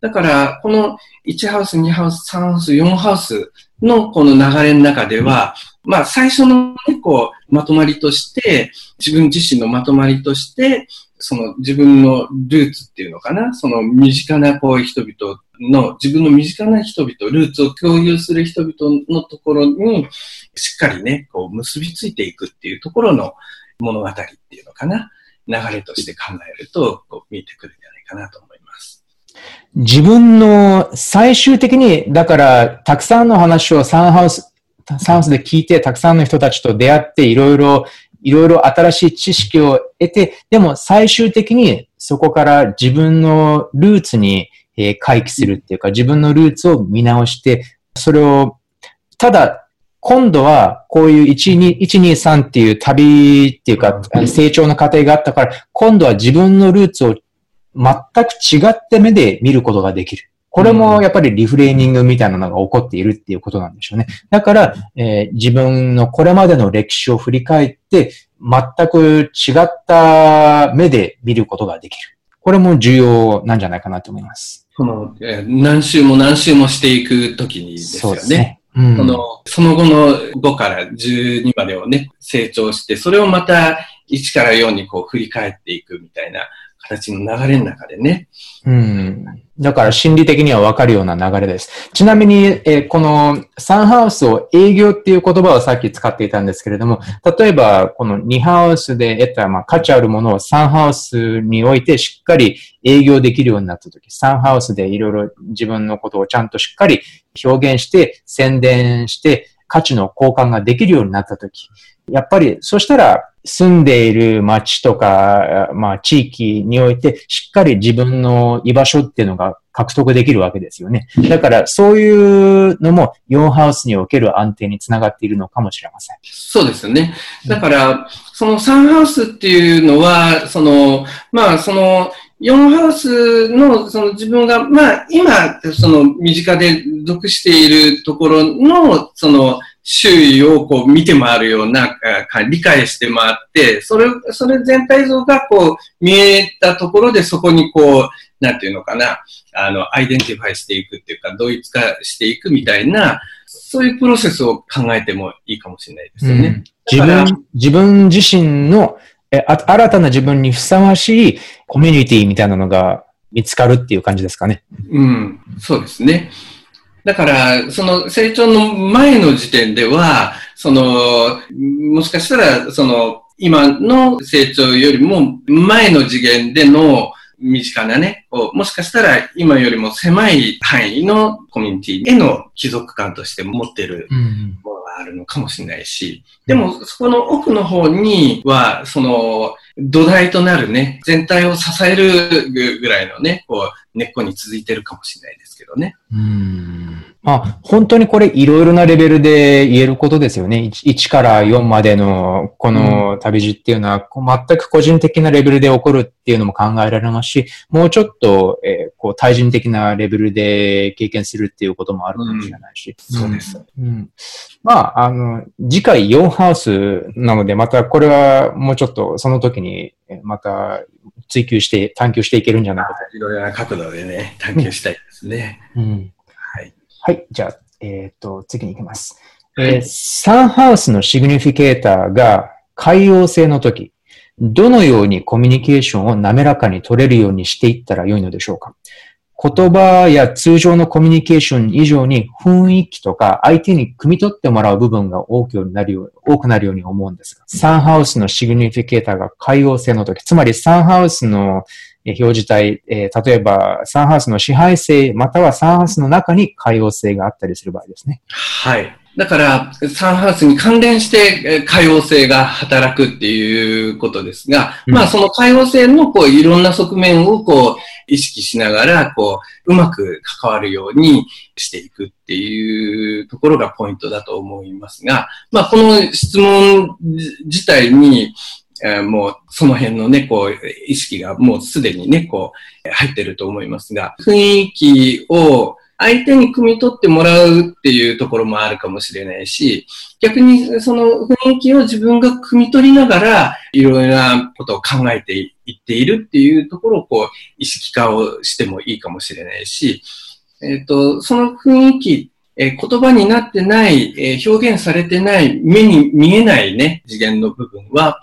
だから、この1ハウス、2ハウス、3ハウス、4ハウスのこの流れの中では、まあ最初の、ね、こう、まとまりとして、自分自身のまとまりとして、その自分のルーツっていうのかな、その身近なこう人々の、自分の身近な人々、ルーツを共有する人々のところに、しっかりね、こう結びついていくっていうところの物語っていうのかな、流れとして考えると、こう見えてくるんじゃないかなと思います。自分の最終的に、だから、たくさんの話をサンハウス、サンハウスで聞いて、たくさんの人たちと出会って、いろいろ、いろいろ新しい知識を得て、でも最終的にそこから自分のルーツに、え回帰するっていうか、自分のルーツを見直して、それを、ただ、今度は、こういう123っていう旅っていうか、成長の過程があったから、今度は自分のルーツを全く違って目で見ることができる。これもやっぱりリフレーニングみたいなのが起こっているっていうことなんでしょうね。だから、えー、自分のこれまでの歴史を振り返って、全く違った目で見ることができる。これも重要なんじゃないかなと思います。この、えー、何周も何周もしていくときにですよね。そうですね。うん、そのその後の5から12までをね、成長して、それをまた1から4にこう振り返っていくみたいな形の流れの中でね。うん。だから心理的にはわかるような流れです。ちなみに、えー、このサンハウスを営業っていう言葉をさっき使っていたんですけれども、例えばこの2ハウスで得た、まあ、価値あるものをサンハウスにおいてしっかり営業できるようになったとき、サンハウスでいろいろ自分のことをちゃんとしっかり表現して、宣伝して、価値の交換ができるようになったとき、やっぱり、そしたら、住んでいる町とか、まあ、地域において、しっかり自分の居場所っていうのが獲得できるわけですよね。だから、そういうのも、4ハウスにおける安定につながっているのかもしれません。そうですね。だから、その3ハウスっていうのは、その、まあ、その、4ハウスの、その自分が、まあ、今、その、身近で属しているところの、その、周囲をこう見て回るような、理解して回って、それ、それ全体像がこう見えたところでそこにこう、なんていうのかな、あの、アイデンティファイしていくっていうか、同一化していくみたいな、そういうプロセスを考えてもいいかもしれないですよね。うん、自分、自分自身のえ新たな自分にふさわしいコミュニティみたいなのが見つかるっていう感じですかね。うん、そうですね。だから、その成長の前の時点では、その、もしかしたら、その、今の成長よりも前の次元での身近なね、もしかしたら今よりも狭い範囲のコミュニティへの帰属感として持ってるものあるのかもしれないし、でもそこの奥の方には、その土台となるね、全体を支えるぐらいのね、こう根っこに続いてるかもしれないですけどね。うんあ、本当にこれいろいろなレベルで言えることですよね。1, 1から4までのこの旅路っていうのは、全く個人的なレベルで起こるっていうのも考えられますし、もうちょっと、えー、こう対人的なレベルで経験するっていうこともあるかもしれないし。うん、そうです。うん。まあ、あの、次回4ハウスなので、またこれはもうちょっとその時にまた追求して、探求していけるんじゃないかと。いろいろな角度でね、探求したいですね。うん。はい。じゃあ、えっ、ー、と、次に行きます。えー、サンハウスのシグニフィケーターが海洋性の時、どのようにコミュニケーションを滑らかに取れるようにしていったらよいのでしょうか？言葉や通常のコミュニケーション以上に雰囲気とか相手に汲み取ってもらう部分が多くなるよう多くなるように思うんですが、サンハウスのシグニフィケーターが海洋性の時、つまりサンハウスの表示体、えー、例えばサンハウスの支配性、またはサンハウスの中に海洋性があったりする場合ですね。はい。だから、サンハウスに関連して海洋性が働くっていうことですが、うん、まあその海洋性のこういろんな側面をこう意識しながら、こう、うまく関わるようにしていくっていうところがポイントだと思いますが、まあこの質問自体に、えー、もうその辺のね、こう、意識がもうすでにね、こう、入ってると思いますが、雰囲気を相手に汲み取ってもらうっていうところもあるかもしれないし、逆にその雰囲気を自分が汲み取りながら、いろいろなことを考えていっているっていうところをこう、意識化をしてもいいかもしれないし、えっ、ー、と、その雰囲気え、言葉になってない、え、表現されてない、目に見えないね、次元の部分は、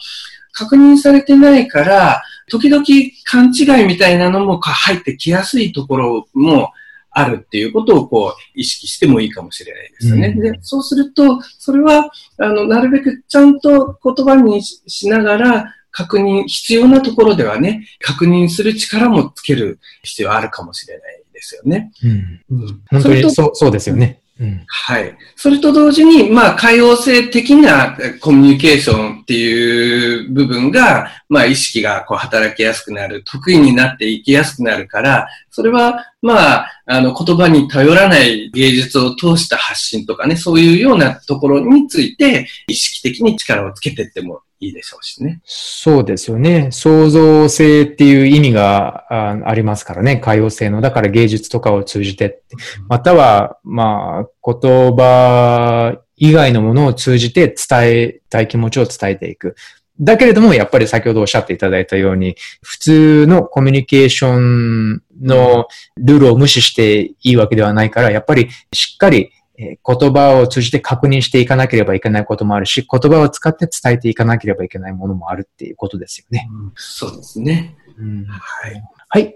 確認されてないから、時々勘違いみたいなのも入ってきやすいところもあるっていうことをこう意識してもいいかもしれないですよね。うん、でそうすると、それは、あの、なるべくちゃんと言葉にしながら確認、必要なところではね、確認する力もつける必要あるかもしれないですよね。うん。うん、本当にそう、そうですよね。うん、はい。それと同時に、まあ、海洋性的なコミュニケーションっていう部分が、まあ、意識がこう働きやすくなる、得意になっていきやすくなるから、それは、まあ、あの、言葉に頼らない芸術を通した発信とかね、そういうようなところについて、意識的に力をつけていってもいいでしょうしね。そうですよね。創造性っていう意味がありますからね。海洋性の。だから芸術とかを通じて。または、まあ、言葉以外のものを通じて伝えたい気持ちを伝えていく。だけれども、やっぱり先ほどおっしゃっていただいたように、普通のコミュニケーションのルールを無視していいわけではないから、やっぱりしっかりえ言葉を通じて確認していかなければいけないこともあるし、言葉を使って伝えていかなければいけないものもあるっていうことですよね。うん、そうですね。うん、はい。はい。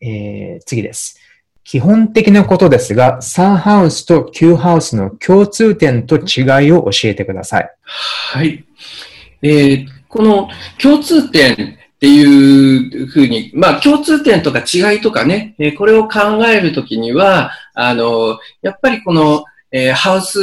えー、次です。基本的なことですが、サンハウスと9ハウスの共通点と違いを教えてください。はい。えー、この共通点っていうふうに、まあ共通点とか違いとかね、えこれを考えるときには、あの、やっぱりこのえー、ハウス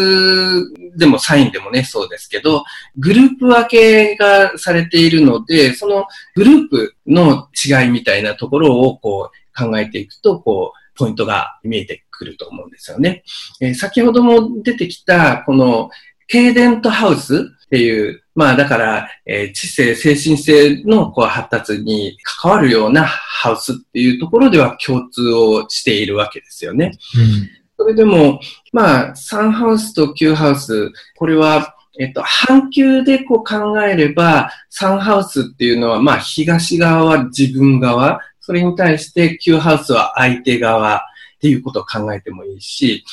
でもサインでもね、そうですけど、グループ分けがされているので、そのグループの違いみたいなところをこう考えていくと、こう、ポイントが見えてくると思うんですよね。えー、先ほども出てきた、この、停電とハウスっていう、まあだから、えー、知性、精神性のこう発達に関わるようなハウスっていうところでは共通をしているわけですよね。うん、それでも、まあ、サンハウスとキューハウス、これは、えっと、半球でこう考えれば、サンハウスっていうのは、まあ、東側は自分側、それに対してキューハウスは相手側っていうことを考えてもいいし、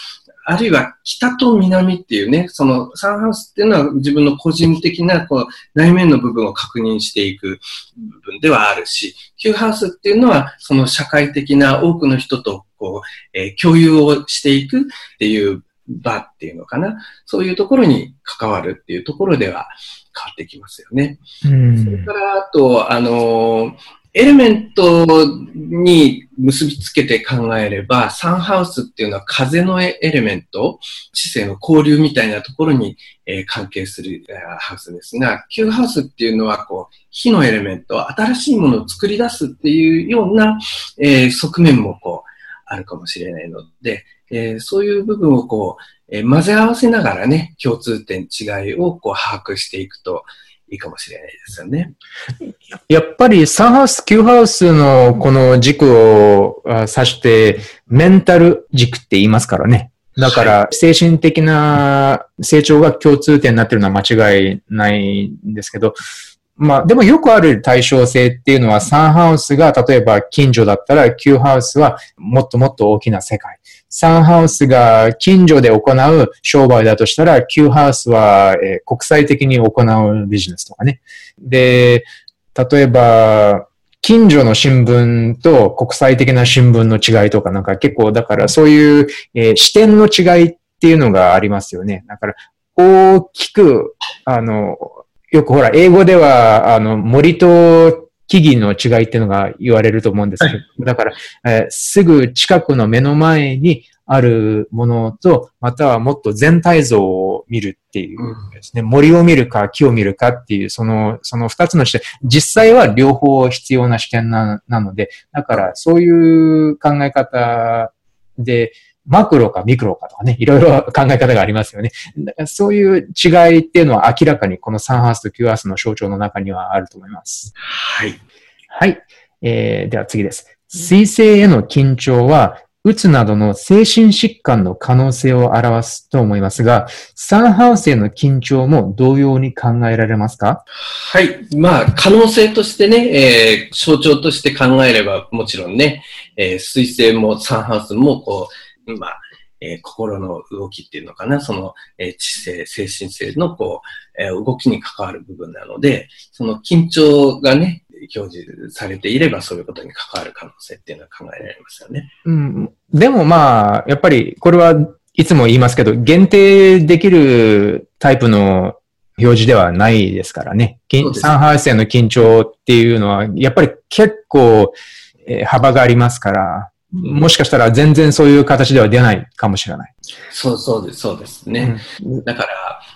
あるいは北と南っていうね、そのサンハウスっていうのは自分の個人的なこう内面の部分を確認していく部分ではあるし、キューハウスっていうのはその社会的な多くの人とこう、えー、共有をしていくっていう場っていうのかな。そういうところに関わるっていうところでは変わってきますよね。うん、それから、あと、あのーエレメントに結びつけて考えれば、サンハウスっていうのは風のエレメント、知性の交流みたいなところに、えー、関係する、ハウスですが、キューハウスっていうのは、こう、火のエレメント、新しいものを作り出すっていうような、えー、側面もこう、あるかもしれないので、えー、そういう部分をこう、えー、混ぜ合わせながらね、共通点、違いをこう把握していくと、いいかもしれないですよね。やっぱりサンハウス、キューハウスのこの軸を指して、メンタル軸って言いますからね。だから、精神的な成長が共通点になってるのは間違いないんですけど、まあ、でもよくある対称性っていうのは、サンハウスが例えば近所だったら、キューハウスはもっともっと大きな世界。サンハウスが近所で行う商売だとしたら、キューハウスは、え、国際的に行うビジネスとかね。で、例えば、近所の新聞と国際的な新聞の違いとかなんか結構だからそういう、えー、視点の違いっていうのがありますよね。だから大きく、あの、よくほら、英語では、あの、森と木々の違いっていうのが言われると思うんですけど、はい、だから、えー、すぐ近くの目の前にあるものと、またはもっと全体像を見るっていうですね、うん、森を見るか木を見るかっていう、その、その二つの視点、実際は両方必要な視点ななので、だからそういう考え方で、マクロかミクロかとかね、いろいろ考え方がありますよね。そういう違いっていうのは明らかにこのサンハウスとキューハウスの象徴の中にはあると思います。はい。はい。えー、では次です。水星への緊張は、うつなどの精神疾患の可能性を表すと思いますが、サンハウスへの緊張も同様に考えられますか？はい。まあ、可能性としてね、えー、象徴として考えればもちろんね、えー、水星もサンハウスもこう、まあ、えー、心の動きっていうのかな、その、えー、知性、精神性のこう、えー、動きに関わる部分なので、その緊張がね、表示されていればそういうことに関わる可能性っていうのは考えられますよね。うん。でもまあ、やっぱりこれはいつも言いますけど、限定できるタイプの表示ではないですからね。三半性の緊張っていうのは、やっぱり結構、えー、幅がありますから、もしかしたら全然そういう形では出ないかもしれない。そうそうです、そうですね。うん、だから、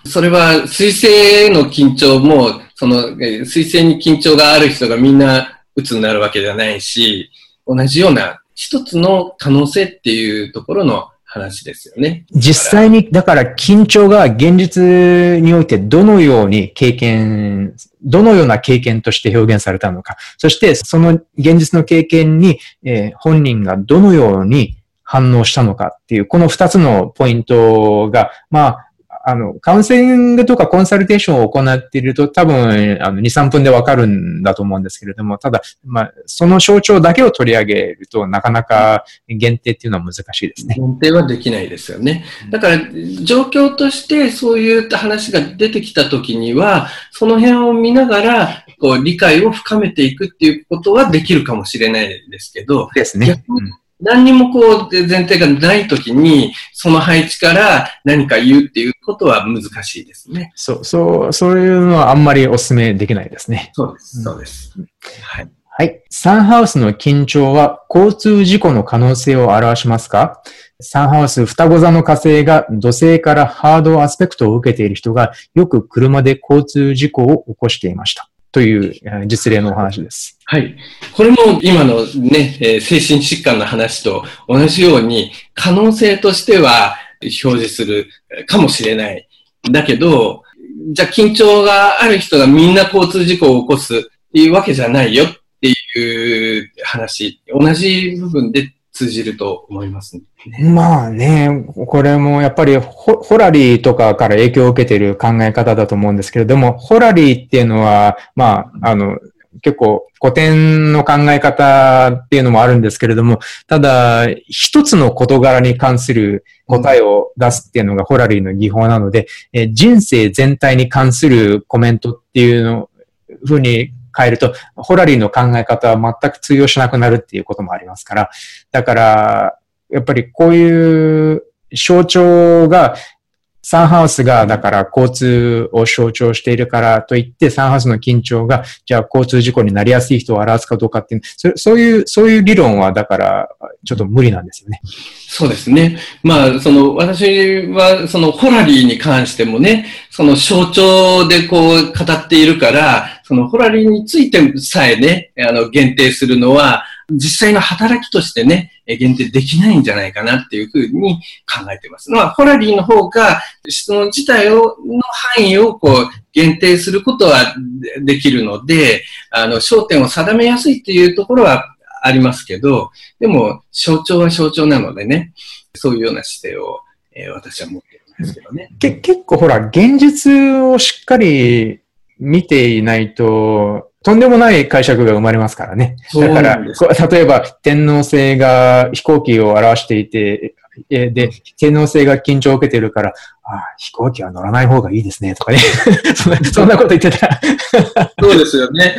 それは水星への緊張も、その、水星に緊張がある人がみんな鬱になるわけではないし、同じような一つの可能性っていうところの話ですよね。実際に、だから緊張が現実においてどのように経験、どのような経験として表現されたのか、そしてその現実の経験に、えー、本人がどのように反応したのかっていう、この二つのポイントが、まあ、あの、カウンセリングとかコンサルテーションを行っていると多分、あの、2、3分でわかるんだと思うんですけれども、ただ、まあ、その象徴だけを取り上げるとなかなか限定っていうのは難しいですね。限定はできないですよね。だから、状況としてそういう話が出てきたときには、その辺を見ながら、こう、理解を深めていくっていうことはできるかもしれないですけど、ですね。うん何にもこう前提がないときに、その配置から何か言うっていうことは難しいですね。そう、そう、そういうのはあんまりお勧めできないですね。そうです、そうです。はい。はい。サンハウスの緊張は交通事故の可能性を表しますか？サンハウス双子座の火星が土星からハードアスペクトを受けている人がよく車で交通事故を起こしていました。という実例のお話です。はい。これも今のね、え精神疾患の話と同じように可能性としては表示するかもしれない。だけど、じゃあ緊張がある人がみんな交通事故を起こすっていうわけじゃないよっていう話、同じ部分で通じると思いますね。まあね、これもやっぱりホホラリーとかから影響を受けている考え方だと思うんですけれども、ホラリーっていうのは、まあ、あの、結構古典の考え方っていうのもあるんですけれども、ただ、一つの事柄に関する答えを出すっていうのがホラリーの技法なので、え人生全体に関するコメントっていうの、ふうに変えると、ホラリーの考え方は全く通用しなくなるっていうこともありますから、だから、やっぱりこういう象徴がサンハウスが、だから交通を象徴しているからといって、サンハウスの緊張が、じゃあ交通事故になりやすい人を表すかどうかっていう、そそういう、そういう理論は、だから、ちょっと無理なんですよね。そうですね。まあ、その、私は、その、ホラリーに関してもね、その象徴でこう、語っているから、その、ホラリーについてさえね、あの、限定するのは、実際の働きとしてね、限定できないんじゃないかなっていうふうに考えています。まあ、ホラリーの方が質問自体を、の範囲をこう、限定することはできるので、あの、焦点を定めやすいっていうところはありますけど、でも、象徴は象徴なのでね、そういうような姿勢を、えー、私は持ってるんですけどね。け結構ほら、現実をしっかり見ていないと、とんでもない解釈が生まれますからね。だから、例えば天皇制が飛行機を表していて、で、天皇制が緊張を受けてるから、ああ、飛行機は乗らない方がいいですね、とかね。そんなそんなこと言ってたら。そうですよね。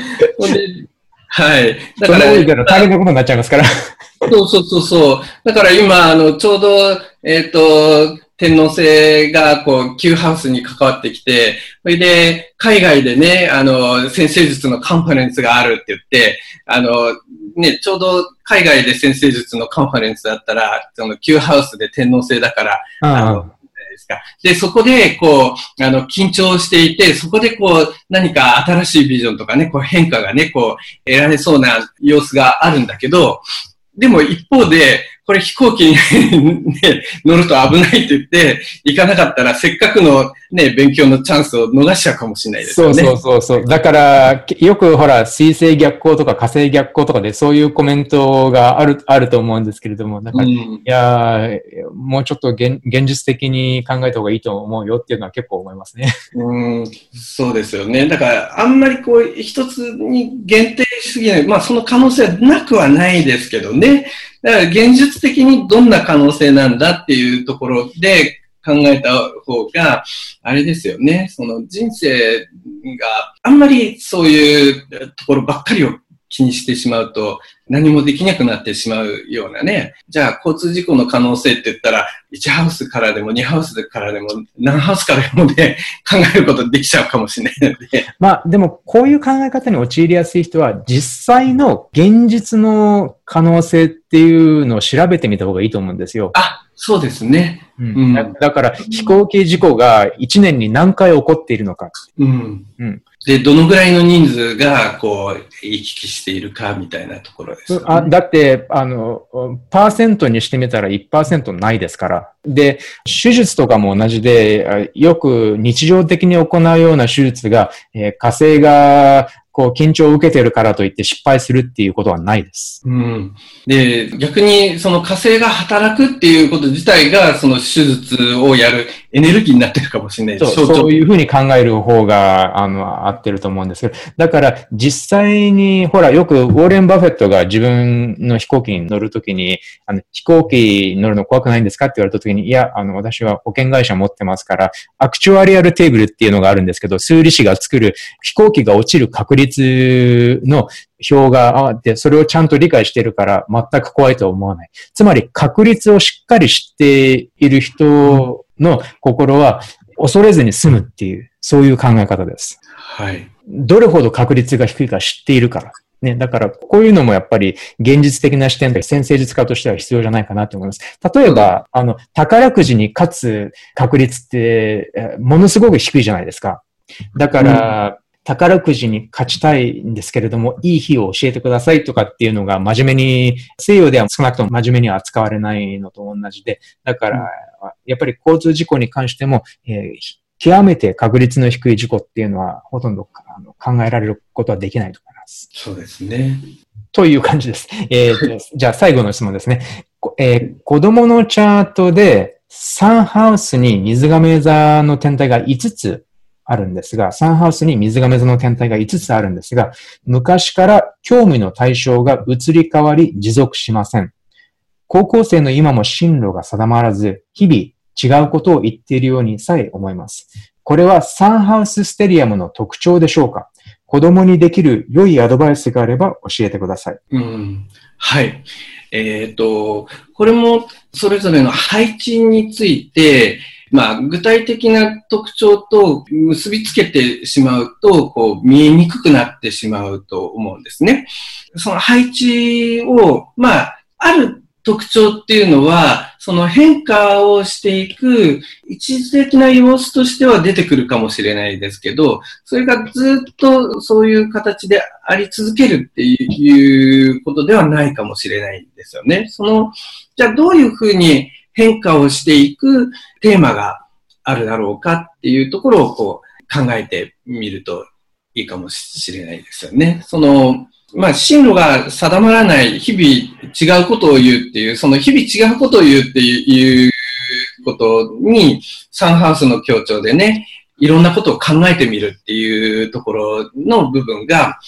はい。だから、大変なことになっちゃいますから。そうそうそうそう。だから今、あの、ちょうど、えっ、ー、と、天皇制が、こう、Q ハウスに関わってきて、それで、海外でね、あの、先生術のカンファレンスがあるって言って、あの、ね、ちょうど海外で先生術のカンファレンスだったら、その Q ハウスで天皇制だから、あの、ですか。で、そこで、こう、あの、緊張していて、そこで、こう、何か新しいビジョンとかね、こう、変化がね、こう、得られそうな様子があるんだけど、でも一方で、これ飛行機にね、乗ると危ないって言って、行かなかったらせっかくのね、勉強のチャンスを逃しちゃうかもしれないですよね。そうそうそうだから、よくほら、水星逆行とか火星逆行とかでそういうコメントがある、あると思うんですけれども、だから、うん、いやもうちょっと現現実的に考えた方がいいと思うよっていうのは結構思いますね。うん、そうですよね。だから、あんまりこう、一つに限定しすぎない。まあ、その可能性はなくはないですけどね。だから現実的にどんな可能性なんだっていうところで考えた方が、あれですよね。その人生があんまりそういうところばっかりを気にしてしまうと、何もできなくなってしまうようなね。じゃあ、交通事故の可能性って言ったら、1ハウスからでも2ハウスからでも何ハウスからでもね、考えることできちゃうかもしれないので。まあ、でも、こういう考え方に陥りやすい人は、実際の現実の可能性っていうのを調べてみた方がいいと思うんですよ。あ、そうですね。うん、だだから、飛行機事故が1年に何回起こっているのか。うん。うん。で、どのぐらいの人数が、こう、行き来しているかみたいなところです、ね、あだって、あの、パーセントにしてみたら1%ないですから。で、手術とかも同じで、よく日常的に行うような手術が、えー、火星がこう、緊張を受けてるからといって失敗するっていうことはないです。うん。で、逆に、その火星が働くっていうこと自体が、その手術をやるエネルギーになってるかもしれない。そうそういうふうに考える方が、あの、合ってると思うんですけど、だから、実際に、ほら、よく、ウォーレン・バフェットが自分の飛行機に乗るときに、あの、飛行機に乗るの怖くないんですかって言われたときに、いや、あの、私は保険会社持ってますから、アクチュアリアルテーブルっていうのがあるんですけど、数理士が作る飛行機が落ちる確率の表があって、それをちゃんと理解してるから全く怖いと思わない。つまり確率をしっかり知っている人の心は恐れずに済むっていう、そういう考え方です。はい。どれほど確率が低いか知っているから。ね、だから、こういうのもやっぱり現実的な視点で先生術家としては必要じゃないかなと思います。例えば、あの、宝くじに勝つ確率って、ものすごく低いじゃないですか。だから、うん宝くじに勝ちたいんですけれども、いい日を教えてくださいとかっていうのが真面目に、西洋では少なくとも真面目には扱われないのと同じで、だから、やっぱり交通事故に関しても、えー、極めて確率の低い事故っていうのはほとんどあの考えられることはできないと思います。そうですね。という感じです。えー、じゃあ最後の質問ですね。えー、子供のチャートでサンハウスに水亀座の天体が5つあるんですが、サンハウスに水亀座の天体が5つあるんですが、昔から興味の対象が移り変わり持続しません。高校生の今も進路が定まらず、日々違うことを言っているようにさえ思います。これはサンハウスステリアムの特徴でしょうか？子供にできる良いアドバイスがあれば教えてください。うん。はい。えっ、ー、と、これもそれぞれの配置について、まあ、具体的な特徴と結びつけてしまうと、こう、見えにくくなってしまうと思うんですね。その配置を、まあ、ある特徴っていうのは、その変化をしていく一時的な様子としては出てくるかもしれないですけど、それがずっとそういう形であり続けるっていうことではないかもしれないんですよね。その、じゃあどういうふうに変化をしていくテーマがあるだろうかっていうところをこう考えてみるといいかもしれないですよね。その、まあ、進路が定まらない、日々違うことを言うっていう、その日々違うことを言うっていうことに、サンハウスの協調でね、いろんなことを考えてみるっていうところの部分が、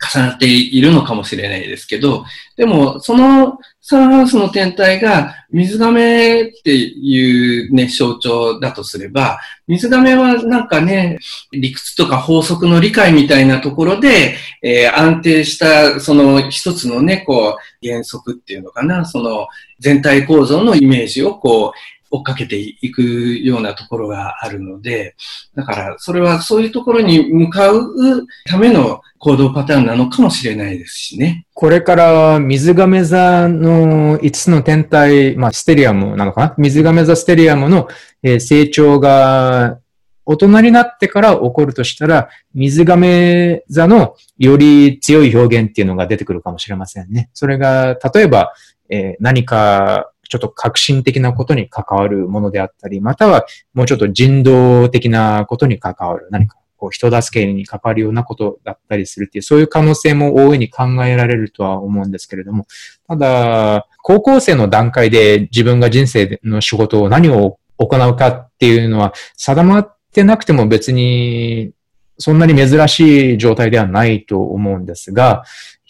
重なっているのかもしれないですけど、でも、そのサンハウスの天体が水亀っていうね、象徴だとすれば、水亀はなんかね、理屈とか法則の理解みたいなところで、えー、安定したその一つのね、こう、原則っていうのかな、その全体構造のイメージをこう、追っかけていくようなところがあるので、だからそれはそういうところに向かうための行動パターンなのかもしれないですしね。これから水亀座の5つの天体、まあステリアムなのかな？水亀座ステリアムの成長が大人になってから起こるとしたら、水亀座のより強い表現っていうのが出てくるかもしれませんね。それが、例えば、えー、何かちょっと革新的なことに関わるものであったり、またはもうちょっと人道的なことに関わる、何かこう人助けに関わるようなことだったりするっていう、そういう可能性も大いに考えられるとは思うんですけれども、ただ、高校生の段階で自分が人生の仕事を何を行うかっていうのは定まってなくても別にそんなに珍しい状態ではないと思うんですが、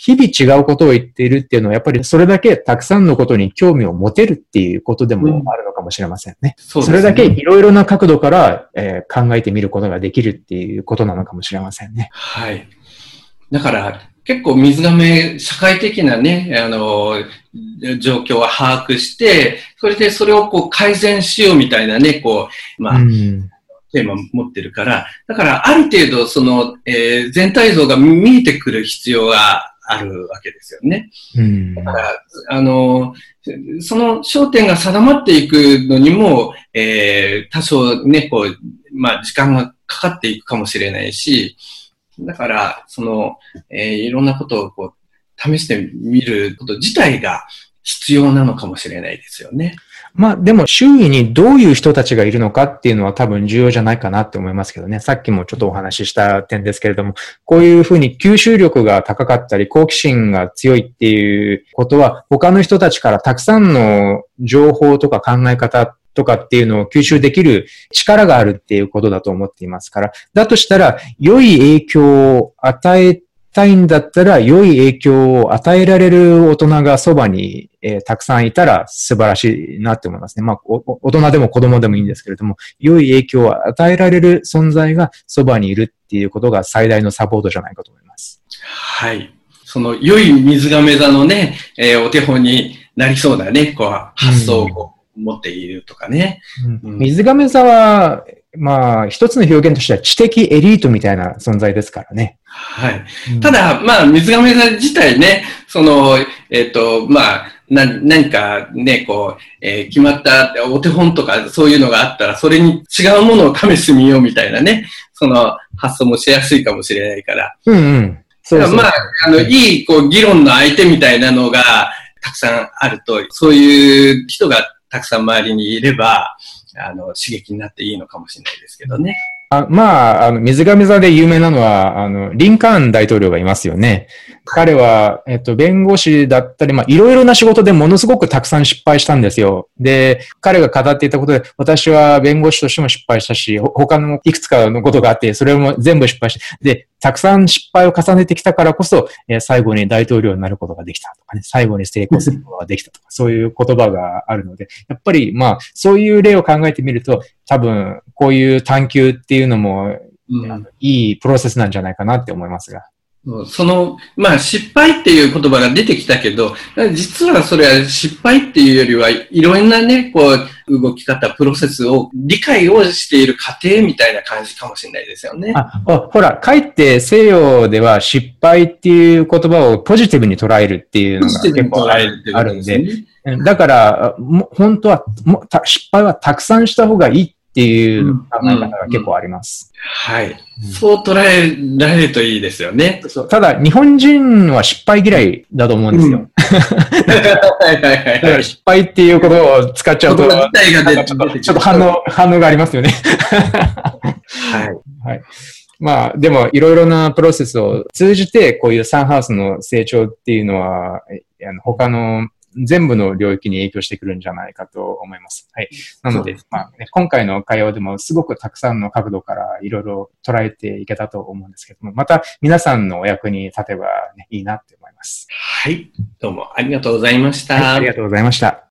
日々違うことを言っているっていうのは、やっぱりそれだけたくさんのことに興味を持てるっていうことでもあるのかもしれませんね。うん、そそれだけいろいろな角度から、えー、考えてみることができるっていうことなのかもしれませんね。はい。だから、結構水亀、社会的なね、あの、状況は把握して、それでそれをこう改善しようみたいなね、こう、まあ、うんテーマ持ってるから、だからある程度その、えー、全体像が見えてくる必要があるわけですよね。うん、だから、あの、その焦点が定まっていくのにも、えー、多少ね、こう、まあ、時間がかかっていくかもしれないし、だから、その、えー、いろんなことをこう、試してみること自体が必要なのかもしれないですよね。まあでも周囲にどういう人たちがいるのかっていうのは多分重要じゃないかなって思いますけどね。さっきもちょっとお話しした点ですけれども、こういうふうに吸収力が高かったり好奇心が強いっていうことは他の人たちからたくさんの情報とか考え方とかっていうのを吸収できる力があるっていうことだと思っていますから、だとしたら良い影響を与えたいんだったら、良い影響を与えられる大人がそばに、えー、たくさんいたら素晴らしいなって思いますね。まあ、大人でも子供でもいいんですけれども、良い影響を与えられる存在がそばにいるっていうことが最大のサポートじゃないかと思います。はい。その良い水亀座のね、えー、お手本になりそうなね、こう、発想を持っているとかね。うん、水亀座はまあ、一つの表現としては知的エリートみたいな存在ですからね。はい。ただ、まあ、水亀座自体ね、その、えっ、ー、と、まあ、な、何かね、こう、えー、決まったお手本とかそういうのがあったら、それに違うものを試してみようみたいなね、その発想もしやすいかもしれないから。うんうん。そうそうまあ、あの、いい、こう、議論の相手みたいなのがたくさんあると、そういう人がたくさん周りにいれば、あの、刺激になっていいのかもしれないですけどね。あまあ、あの、水上座で有名なのは、あの、リンカーン大統領がいますよね。彼は、えっと、弁護士だったり、まあ、いろいろな仕事でものすごくたくさん失敗したんですよ。で、彼が語っていたことで、私は弁護士としても失敗したし、他のいくつかのことがあって、それも全部失敗して、で、たくさん失敗を重ねてきたからこそ、えー、最後に大統領になることができたとかね、最後に成功することができたとか、そういう言葉があるので、やっぱり、まあ、そういう例を考えてみると、多分、こういう探求っていうのも、うん、いいプロセスなんじゃないかなって思いますが。その、まあ失敗っていう言葉が出てきたけど、実はそれは失敗っていうよりはいろんなね、こう、動き方、プロセスを理解をしている過程みたいな感じかもしれないですよね。あ、ほら、かえって西洋では失敗っていう言葉をポジティブに捉えるっていうのが結構あるんで、だから、本当はも失敗はたくさんした方がいいっていう考え方が結構あります。はい。そう捉えられるといいですよね。ただ、日本人は失敗嫌いだと思うんですよ。失敗っていうことを使っちゃうと、ちょっと反応、反応がありますよね。はい。はい。まあ、でも、いろいろなプロセスを通じて、こういうサンハウスの成長っていうのは、あの他の全部の領域に影響してくるんじゃないかと思います。はい。なので、まあ、ね、今回の会話でもすごくたくさんの角度からいろいろ捉えていけたと思うんですけども、また皆さんのお役に立てば、ね、いいなって思います。はい。どうもありがとうございました、はい。ありがとうございました。